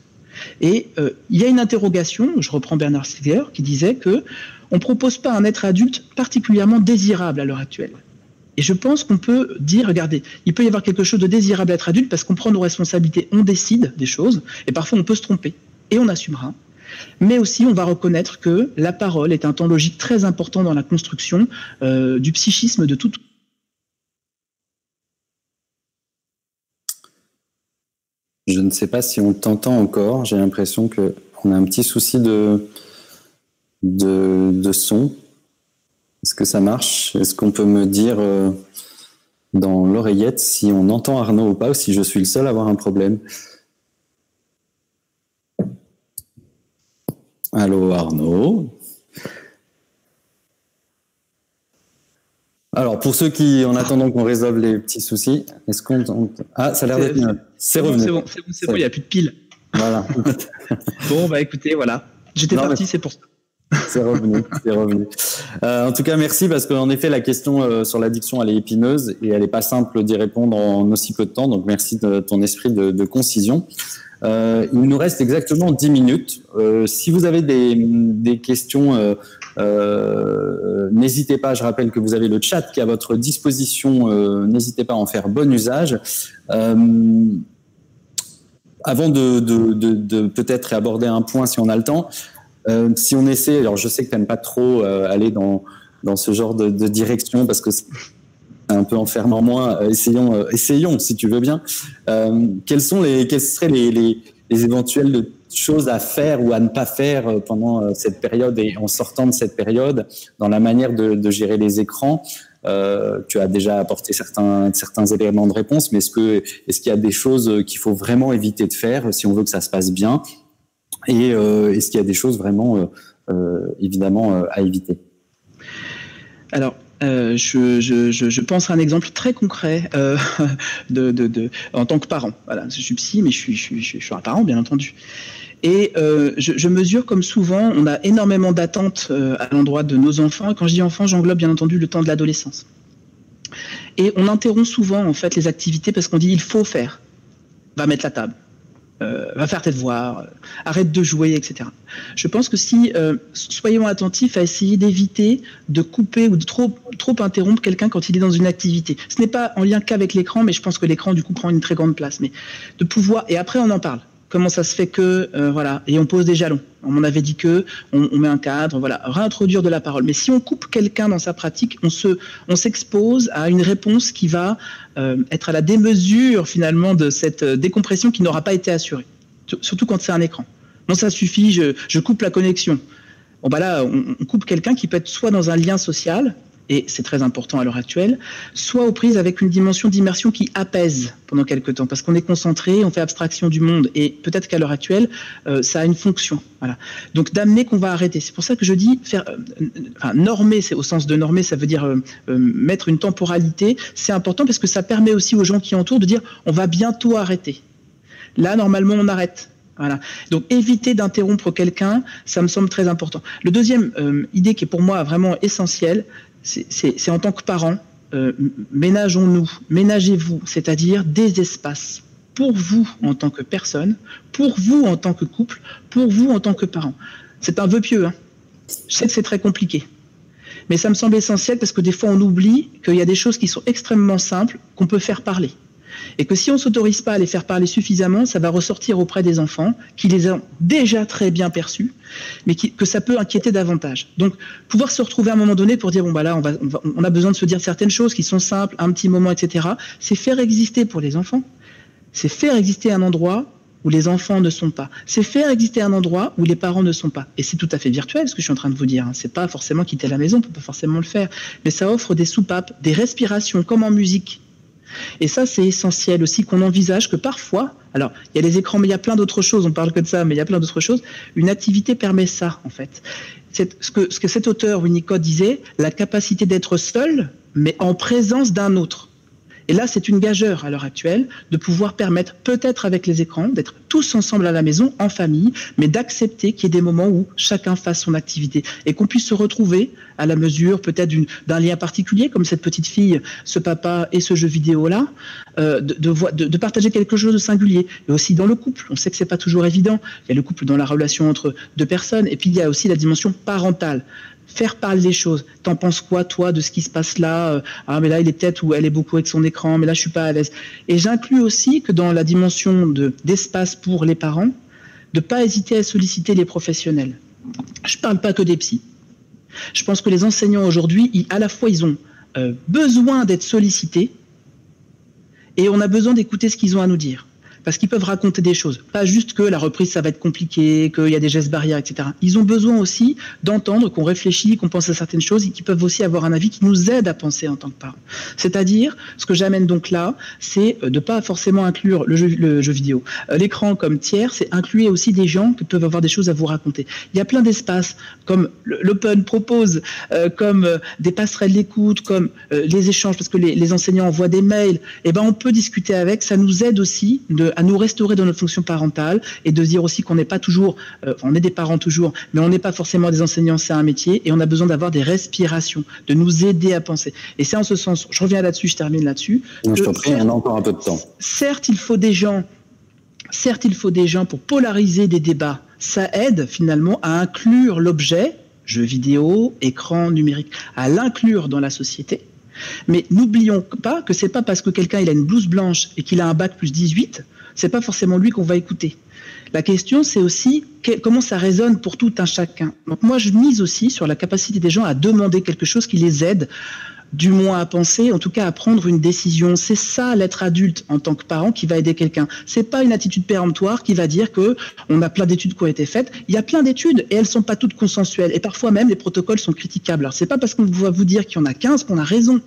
S3: Et euh, il y a une interrogation, je reprends Bernard Stiegler, qui disait que on propose pas un être adulte particulièrement désirable à l'heure actuelle. Et je pense qu'on peut dire, regardez, il peut y avoir quelque chose de désirable à être adulte parce qu'on prend nos responsabilités, on décide des choses, et parfois on peut se tromper et on assumera. Mais aussi, on va reconnaître que la parole est un temps logique très important dans la construction euh, du psychisme de tout.
S2: Je ne sais pas si on t'entend encore. J'ai l'impression qu'on a un petit souci de, de, son. Est-ce que ça marche? Est-ce qu'on peut me dire euh, dans l'oreillette si on entend Arnaud ou pas, ou si je suis le seul à avoir un problème? Allô Arnaud. Alors, pour ceux qui, en attendant qu'on résolve les petits soucis, est-ce qu'on. Ah, ça a l'air d'être
S3: C'est revenu. C'est bon, c'est bon, il n'y a plus de piles. Voilà. bon, bah écoutez, voilà. J'étais parti, c'est pour ça.
S2: C'est revenu, c'est revenu. Euh, en tout cas, merci parce qu'en effet, la question euh, sur l'addiction, elle est épineuse et elle n'est pas simple d'y répondre en aussi peu de temps. Donc, merci de ton esprit de, de concision. Euh, il nous reste exactement 10 minutes. Euh, si vous avez des, questions, euh, n'hésitez pas. Je rappelle que vous avez le chat qui est à votre disposition. n'hésitez pas à en faire bon usage. avant de peut-être aborder un point, si on a le temps, si on essaie, alors je sais que tu n'aimes pas trop aller dans, dans ce genre de, de direction parce que un peu enfermant moi. Euh, essayons, euh, essayons, si tu veux bien. Euh, quelles sont les, quelles seraient les, les, les, éventuelles choses à faire ou à ne pas faire pendant cette période et en sortant de cette période dans la manière de, de gérer les écrans? Euh, tu as déjà apporté certains, certains éléments de réponse, mais est-ce que est-ce qu'il y a des choses qu'il faut vraiment éviter de faire si on veut que ça se passe bien? Et euh, est-ce qu'il y a des choses vraiment euh, évidemment à éviter?
S3: Alors, euh, je, je, je, pense à un exemple très concret euh, de, de, de, en tant que parent. Voilà, je suis psy, mais je suis, je je suis un parent, bien entendu. Et euh, je, je, mesure comme souvent, on a énormément d'attentes euh, à l'endroit de nos enfants. Et quand je dis enfants, j'englobe bien entendu le temps de l'adolescence. Et on interrompt souvent en fait les activités parce qu'on dit il faut faire. Va mettre la table, euh, va faire tes devoirs, euh, arrête de jouer, etc. Je pense que si euh, soyons attentifs à essayer d'éviter de couper ou de trop trop interrompre quelqu'un quand il est dans une activité. Ce n'est pas en lien qu'avec l'écran, mais je pense que l'écran du coup prend une très grande place. Mais de pouvoir et après on en parle comment ça se fait que euh, voilà et on pose des jalons. On m'en avait dit que on, met un cadre, voilà, réintroduire de la parole. Mais si on coupe quelqu'un dans sa pratique, on se on s'expose à une réponse qui va euh, être à la démesure finalement de cette euh, décompression qui n'aura pas été assurée. Surtout quand c'est un écran. Non, ça suffit, je, coupe la connexion. Bon bah là, on coupe quelqu'un qui peut être soit dans un lien social, et c'est très important à l'heure actuelle, soit aux prises avec une dimension d'immersion qui apaise pendant quelques temps, parce qu'on est concentré, on fait abstraction du monde, et peut-être qu'à l'heure actuelle, euh, ça a une fonction. Donc d'amener qu'on va arrêter. C'est pour ça que je dis faire, euh, normer, c'est au sens de normer, ça veut dire euh, mettre une temporalité. C'est important parce que ça permet aussi aux gens qui entourent de dire on va bientôt arrêter. Là, normalement, on arrête. Donc éviter d'interrompre quelqu'un, ça me semble très important. Le deuxième idée qui est pour moi vraiment essentielle, c'est en tant que parent, euh, ménageons-nous, ménagez-vous, c'est-à-dire des espaces pour vous en tant que personne, pour vous en tant que couple, pour vous en tant que parent. C'est un vœu pieux. Hein. Je sais que c'est très compliqué. Mais ça me semble essentiel parce que des fois on oublie qu'il y a des choses qui sont extrêmement simples qu'on peut faire parler. Et que si on ne s'autorise pas à les faire parler suffisamment, ça va ressortir auprès des enfants qui les ont déjà très bien perçus, mais que ça peut inquiéter davantage. Donc, pouvoir se retrouver à un moment donné pour dire bon bah là, on, va, on, va, on a besoin de se dire certaines choses qui sont simples, un petit moment, etc. C'est faire exister pour les enfants. C'est faire exister un endroit où les enfants ne sont pas. C'est faire exister un endroit où les parents ne sont pas. Et c'est tout à fait virtuel ce que je suis en train de vous dire. Hein. C'est pas forcément quitter la maison, on peut pas forcément le faire, mais ça offre des soupapes, des respirations comme en musique et ça, c'est essentiel aussi qu'on envisage que parfois, alors il y a les écrans, mais il y a plein d'autres choses, on parle que de ça, mais il y a plein d'autres choses, une activité permet ça, en fait. C'est ce que, ce que cet auteur, Winnicott, disait, la capacité d'être seul, mais en présence d'un autre. Et là, c'est une gageure à l'heure actuelle de pouvoir permettre, peut-être avec les écrans, d'être tous ensemble à la maison, en famille, mais d'accepter qu'il y ait des moments où chacun fasse son activité et qu'on puisse se retrouver à la mesure peut-être d'un lien particulier, comme cette petite fille, ce papa et ce jeu vidéo-là, euh, de, partager quelque chose de singulier. Et aussi dans le couple, on sait que c'est pas toujours évident. Il y a le couple dans la relation entre deux personnes, et puis il y a aussi la dimension parentale faire parler les choses. T'en penses quoi, toi, de ce qui se passe là Ah, mais là, il est peut-être où elle est beaucoup avec son écran, mais là, je suis pas à l'aise. Et j'inclus aussi que dans la dimension d'espace de, pour les parents, de pas hésiter à solliciter les professionnels. Je parle pas que des psys. Je pense que les enseignants aujourd'hui, à la fois, ils ont euh, besoin d'être sollicités et on a besoin d'écouter ce qu'ils ont à nous dire parce qu'ils peuvent raconter des choses. Pas juste que la reprise, ça va être compliqué, qu'il y a des gestes barrières, etc. Ils ont besoin aussi d'entendre qu'on réfléchit, qu'on pense à certaines choses et qu'ils peuvent aussi avoir un avis qui nous aide à penser en tant que parents. C'est-à-dire, ce que j'amène donc là, c'est de pas forcément inclure le jeu, vidéo, l'écran comme tiers, c'est inclure aussi des gens qui peuvent avoir des choses à vous raconter. Il y a plein d'espaces, comme l'Open propose, euh, comme euh, des passerelles d'écoute, comme euh, les échanges, parce que les, les enseignants envoient des mails, et eh ben on peut discuter avec, ça nous aide aussi de à nous restaurer dans notre fonction parentale et de dire aussi qu'on n'est pas toujours, euh, on est des parents toujours, mais on n'est pas forcément des enseignants, c'est un métier et on a besoin d'avoir des respirations, de nous aider à penser. Et c'est en ce sens, je reviens là-dessus, je termine là-dessus.
S2: Je t'en prie, on a encore un peu de temps.
S3: Certes, il faut des gens, certes, il faut des gens pour polariser des débats. Ça aide finalement à inclure l'objet, jeu vidéo, écran numérique, à l'inclure dans la société mais n'oublions pas que c'est pas parce que quelqu'un il a une blouse blanche et qu'il a un bac plus 18, c'est pas forcément lui qu'on va écouter. La question, c'est aussi comment ça résonne pour tout un chacun. Donc moi, je mise aussi sur la capacité des gens à demander quelque chose qui les aide du moins à penser, en tout cas à prendre une décision. C'est ça l'être adulte en tant que parent qui va aider quelqu'un. C'est pas une attitude péremptoire qui va dire que on a plein d'études qui ont été faites. Il y a plein d'études et elles sont pas toutes consensuelles et parfois même les protocoles sont critiquables. Alors c'est pas parce qu'on va vous dire qu'il y en a 15 qu'on a raison.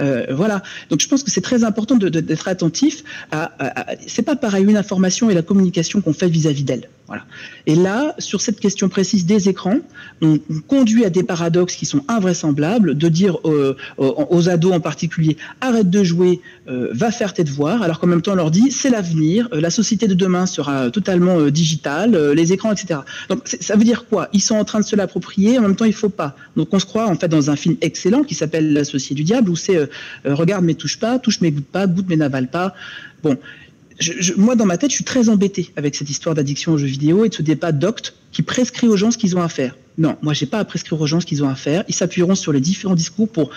S3: Euh, voilà. Donc je pense que c'est très important d'être attentif à, c'est pas pareil une information et la communication qu'on fait vis-à-vis d'elle. Voilà. Et là, sur cette question précise des écrans, on, conduit à des paradoxes qui sont invraisemblables, de dire aux, ados en particulier, arrête de jouer, euh, va faire tes devoirs, alors qu'en même temps on leur dit, c'est l'avenir, euh, la société de demain sera totalement digitale, les écrans, etc. Donc ça veut dire quoi? Ils sont en train de se l'approprier, en même temps il faut pas. Donc on se croit en fait dans un film excellent qui s'appelle L'associé du diable, où c'est euh, regarde mais touche pas, touche mais goûte pas, goûte mais n'avale pas. Bon, moi dans ma tête, je suis très embêté avec cette histoire d'addiction aux jeux vidéo et de ce débat docte qui prescrit aux gens ce qu'ils ont à faire. Non, moi j'ai pas à prescrire aux gens ce qu'ils ont à faire. Ils s'appuieront sur les différents discours pour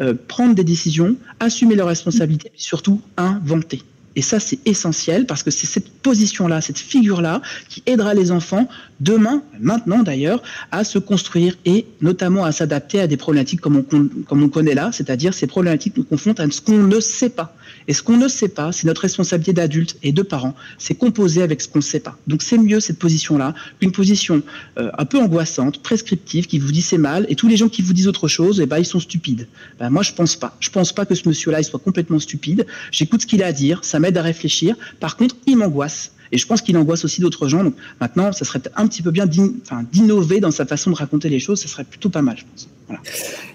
S3: euh, prendre des décisions, assumer leurs responsabilités, et surtout inventer. Et ça, c'est essentiel parce que c'est cette position-là, cette figure-là qui aidera les enfants demain, maintenant d'ailleurs, à se construire et notamment à s'adapter à des problématiques comme on, comme on connaît là, c'est-à-dire ces problématiques nous confrontent à ce qu'on ne sait pas. Et ce qu'on ne sait pas, c'est notre responsabilité d'adultes et de parents, c'est composer avec ce qu'on ne sait pas. Donc c'est mieux cette position-là qu'une position euh, un peu angoissante, prescriptive, qui vous dit c'est mal, et tous les gens qui vous disent autre chose, eh ben, ils sont stupides. Ben, moi, je pense pas. Je pense pas que ce monsieur-là, soit complètement stupide. J'écoute ce qu'il a à dire, ça m'aide à réfléchir. Par contre, il m'angoisse. Et je pense qu'il angoisse aussi d'autres gens. Donc maintenant, ça serait un petit peu bien d'innover dans sa façon de raconter les choses. Ça serait plutôt pas mal, je pense.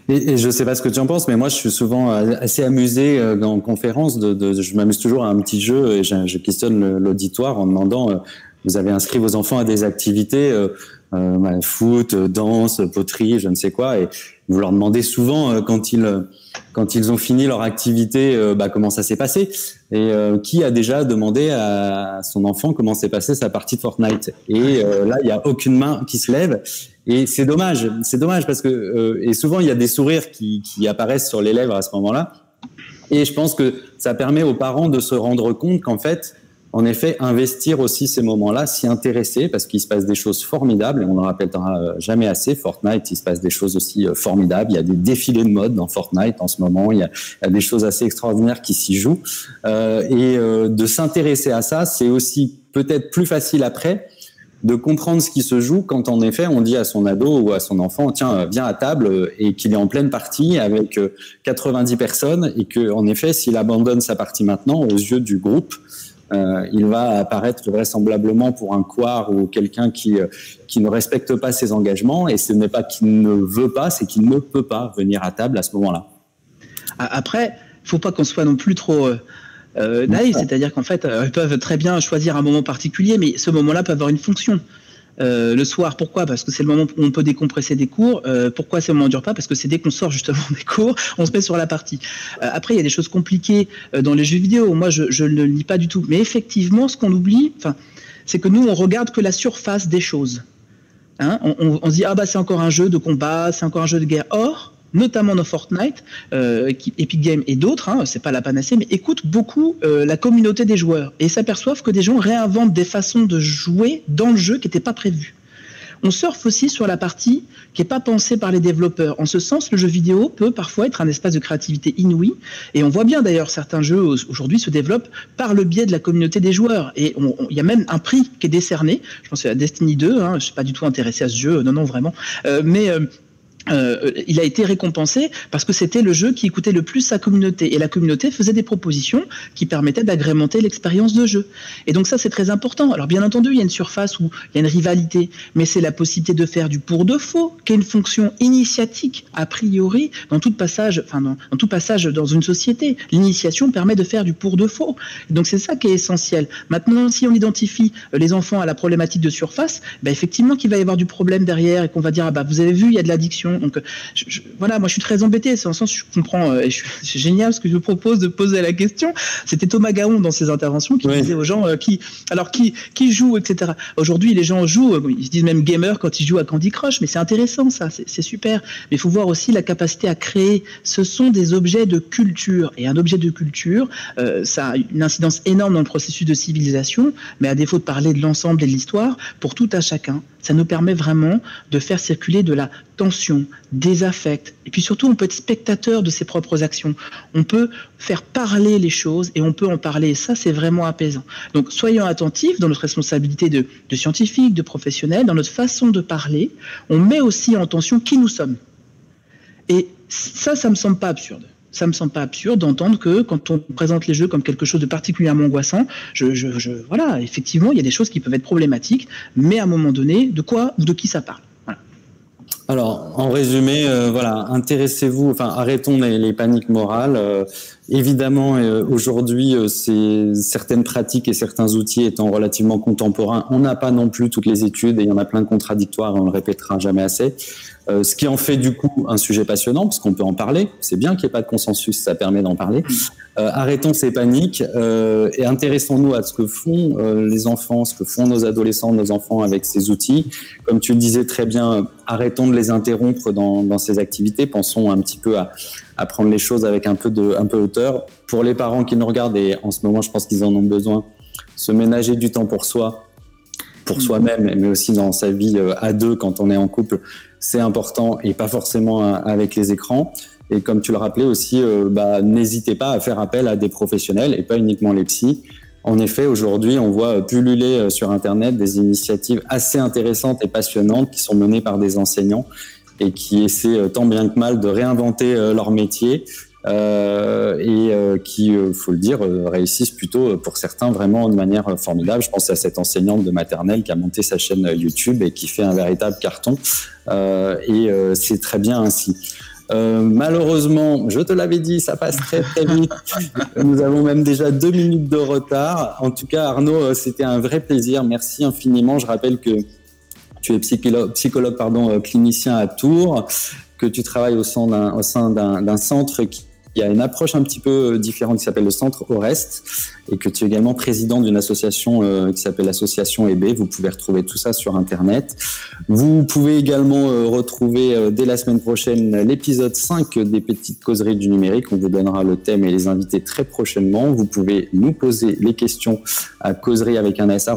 S2: Et, je ne sais pas ce que tu en penses, mais moi, je suis souvent assez amusé euh, en conférence. De, je m'amuse toujours à un petit jeu et je, questionne l'auditoire en demandant euh, vous avez inscrit vos enfants à des activités euh, euh foot, danse, poterie, je ne sais quoi, et vous leur demandez souvent quand ils quand ils ont fini leur activité, bah, comment ça s'est passé et qui a déjà demandé à son enfant comment s'est passé sa partie de Fortnite. Et là, il y a aucune main qui se lève et c'est dommage, c'est dommage parce que euh, et souvent il y a des sourires qui, qui apparaissent sur les lèvres à ce moment-là. Et je pense que ça permet aux parents de se rendre compte qu'en fait, en effet, investir aussi ces moments-là, s'y intéresser, parce qu'il se passe des choses formidables, et on ne le rappellera euh, jamais assez, Fortnite, il se passe des choses aussi euh, formidables, il y a des défilés de mode dans Fortnite en ce moment, il y a, il y a des choses assez extraordinaires qui s'y jouent, euh, et euh, de s'intéresser à ça, c'est aussi peut-être plus facile après, de comprendre ce qui se joue quand en effet on dit à son ado ou à son enfant tiens viens à table et qu'il est en pleine partie avec 90 euh, personnes et que en effet s'il abandonne sa partie maintenant aux yeux du groupe euh, il va apparaître vraisemblablement pour un quart ou quelqu'un qui euh, qui ne respecte pas ses engagements et ce n'est pas qu'il ne veut pas c'est qu'il ne peut pas venir à table à ce moment-là.
S3: Après, faut pas qu'on soit non plus trop c'est-à-dire qu'en fait, euh, ils peuvent très bien choisir un moment particulier, mais ce moment-là peut avoir une fonction. Euh, le soir, pourquoi? Parce que c'est le moment où on peut décompresser des cours. Euh, pourquoi ce moment ne dure pas? Parce que c'est dès qu'on sort justement des cours, on se met sur la partie. Euh, après, il y a des choses compliquées euh, dans les jeux vidéo. Moi, je, je ne le lis pas du tout. Mais effectivement, ce qu'on oublie, c'est que nous, on regarde que la surface des choses. Hein? On, on, on, se dit ah bah c'est encore un jeu de combat, c'est encore un jeu de guerre. Or, notamment dans Fortnite, euh, Epic Games et d'autres, hein, c'est pas la panacée, mais écoutent beaucoup euh, la communauté des joueurs et s'aperçoivent que des gens réinventent des façons de jouer dans le jeu qui n'étaient pas prévues. On surfe aussi sur la partie qui n'est pas pensée par les développeurs. En ce sens, le jeu vidéo peut parfois être un espace de créativité inouï. Et on voit bien d'ailleurs certains jeux aujourd'hui se développent par le biais de la communauté des joueurs. Et il y a même un prix qui est décerné. Je pense à Destiny 2. Hein, je ne suis pas du tout intéressé à ce jeu. Non, non, vraiment. Euh, mais euh, il a été récompensé parce que c'était le jeu qui écoutait le plus sa communauté. Et la communauté faisait des propositions qui permettaient d'agrémenter l'expérience de jeu. Et donc ça, c'est très important. Alors bien entendu, il y a une surface où il y a une rivalité, mais c'est la possibilité de faire du pour de faux, qui est une fonction initiatique, a priori, dans tout passage, enfin dans, tout passage dans une société. L'initiation permet de faire du pour de faux. donc c'est ça qui est essentiel. Maintenant, si on identifie euh, les enfants à la problématique de surface, ben effectivement qu'il va y avoir du problème derrière et qu'on va dire, ah bah vous avez vu, il y a de l'addiction donc, voilà, moi, je suis très embêté. C'est en sens, je comprends, euh, et c'est génial ce que je propose de poser la question. C'était Thomas Gaon dans ses interventions qui disait aux gens euh, qui, alors qui, qui joue, etc. Aujourd'hui, les gens jouent, euh, ils se disent même gamer quand ils jouent à Candy Crush, mais c'est intéressant, ça, c'est super. Mais il faut voir aussi la capacité à créer. Ce sont des objets de culture, et un objet de culture, ça a une incidence énorme dans le processus de civilisation, mais à défaut de parler de l'ensemble et de l'histoire, pour tout à chacun, ça nous permet vraiment de faire circuler de la tension, des affects. Et puis surtout, on peut être spectateur de ses propres actions. On peut faire parler les choses et on peut en parler. Et ça, c'est vraiment apaisant. Donc, soyons attentifs dans notre responsabilité de, scientifiques, de professionnels, dans notre façon de parler. On met aussi en tension qui nous sommes. Et ça, ça me semble pas absurde ça me semble pas absurde d'entendre que quand on présente les jeux comme quelque chose de particulièrement angoissant, je, je, je, voilà, effectivement, il y a des choses qui peuvent être problématiques, mais à un moment donné, de quoi ou de qui ça parle?
S2: Alors, en résumé, euh, voilà, intéressez-vous, enfin, arrêtons les, paniques morales. Euh, évidemment, euh, aujourd'hui, c'est certaines pratiques et certains outils étant relativement contemporains, on n'a pas non plus toutes les études et il y en a plein de contradictoires, on le répétera jamais assez. Euh, ce qui en fait du coup un sujet passionnant, parce qu'on peut en parler. C'est bien qu'il n'y ait pas de consensus, ça permet d'en parler. Euh, arrêtons ces paniques euh, et intéressons-nous à ce que font les enfants, ce que font nos adolescents, nos enfants avec ces outils. Comme tu le disais très bien, arrêtons de les interrompre dans, ces activités. Pensons un petit peu à, prendre les choses avec un peu de un peu hauteur. Pour les parents qui nous regardent, et en ce moment je pense qu'ils en ont besoin, se ménager du temps pour soi, pour soi-même, mais aussi dans sa vie à deux quand on est en couple, c'est important et pas forcément euh, avec les écrans. Et comme tu le rappelais aussi, euh, bah, n'hésitez pas à faire appel à des professionnels et pas uniquement les psys. En effet, aujourd'hui, on voit pulluler euh, sur Internet des initiatives assez intéressantes et passionnantes qui sont menées par des enseignants et qui essaient tant bien que mal de réinventer leur métier euh, et euh, qui, euh, faut le dire, réussissent plutôt pour certains vraiment de manière formidable. Je pense à cette enseignante de maternelle qui a monté sa chaîne YouTube et qui fait un véritable carton. et c'est très bien ainsi. Euh, malheureusement, je te l'avais dit, ça passe très très vite. Nous avons même déjà deux minutes de retard. En tout cas, Arnaud, c'était un vrai plaisir. Merci infiniment. Je rappelle que tu es psychologue, psychologue pardon, clinicien à Tours, que tu travailles au sein d'un centre qui il y a une approche un petit peu euh, différente qui s'appelle le Centre Orest et que tu es également président d'une association euh, qui s'appelle l'association EB. Vous pouvez retrouver tout ça sur Internet. Vous pouvez également euh, retrouver dès la semaine prochaine l'épisode 5 des petites causeries du numérique. On vous donnera le thème et les invités très prochainement. Vous pouvez nous poser les questions à causerie avec un s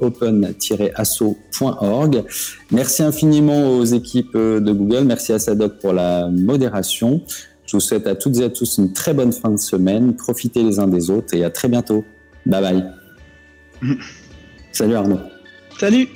S2: open-asso.org. Merci infiniment aux équipes de Google. Merci à Sadoc pour la modération. Je vous souhaite à toutes et à tous une très bonne fin de semaine. Profitez les uns des autres et à très bientôt. Bye bye. Salut Arnaud.
S3: Salut.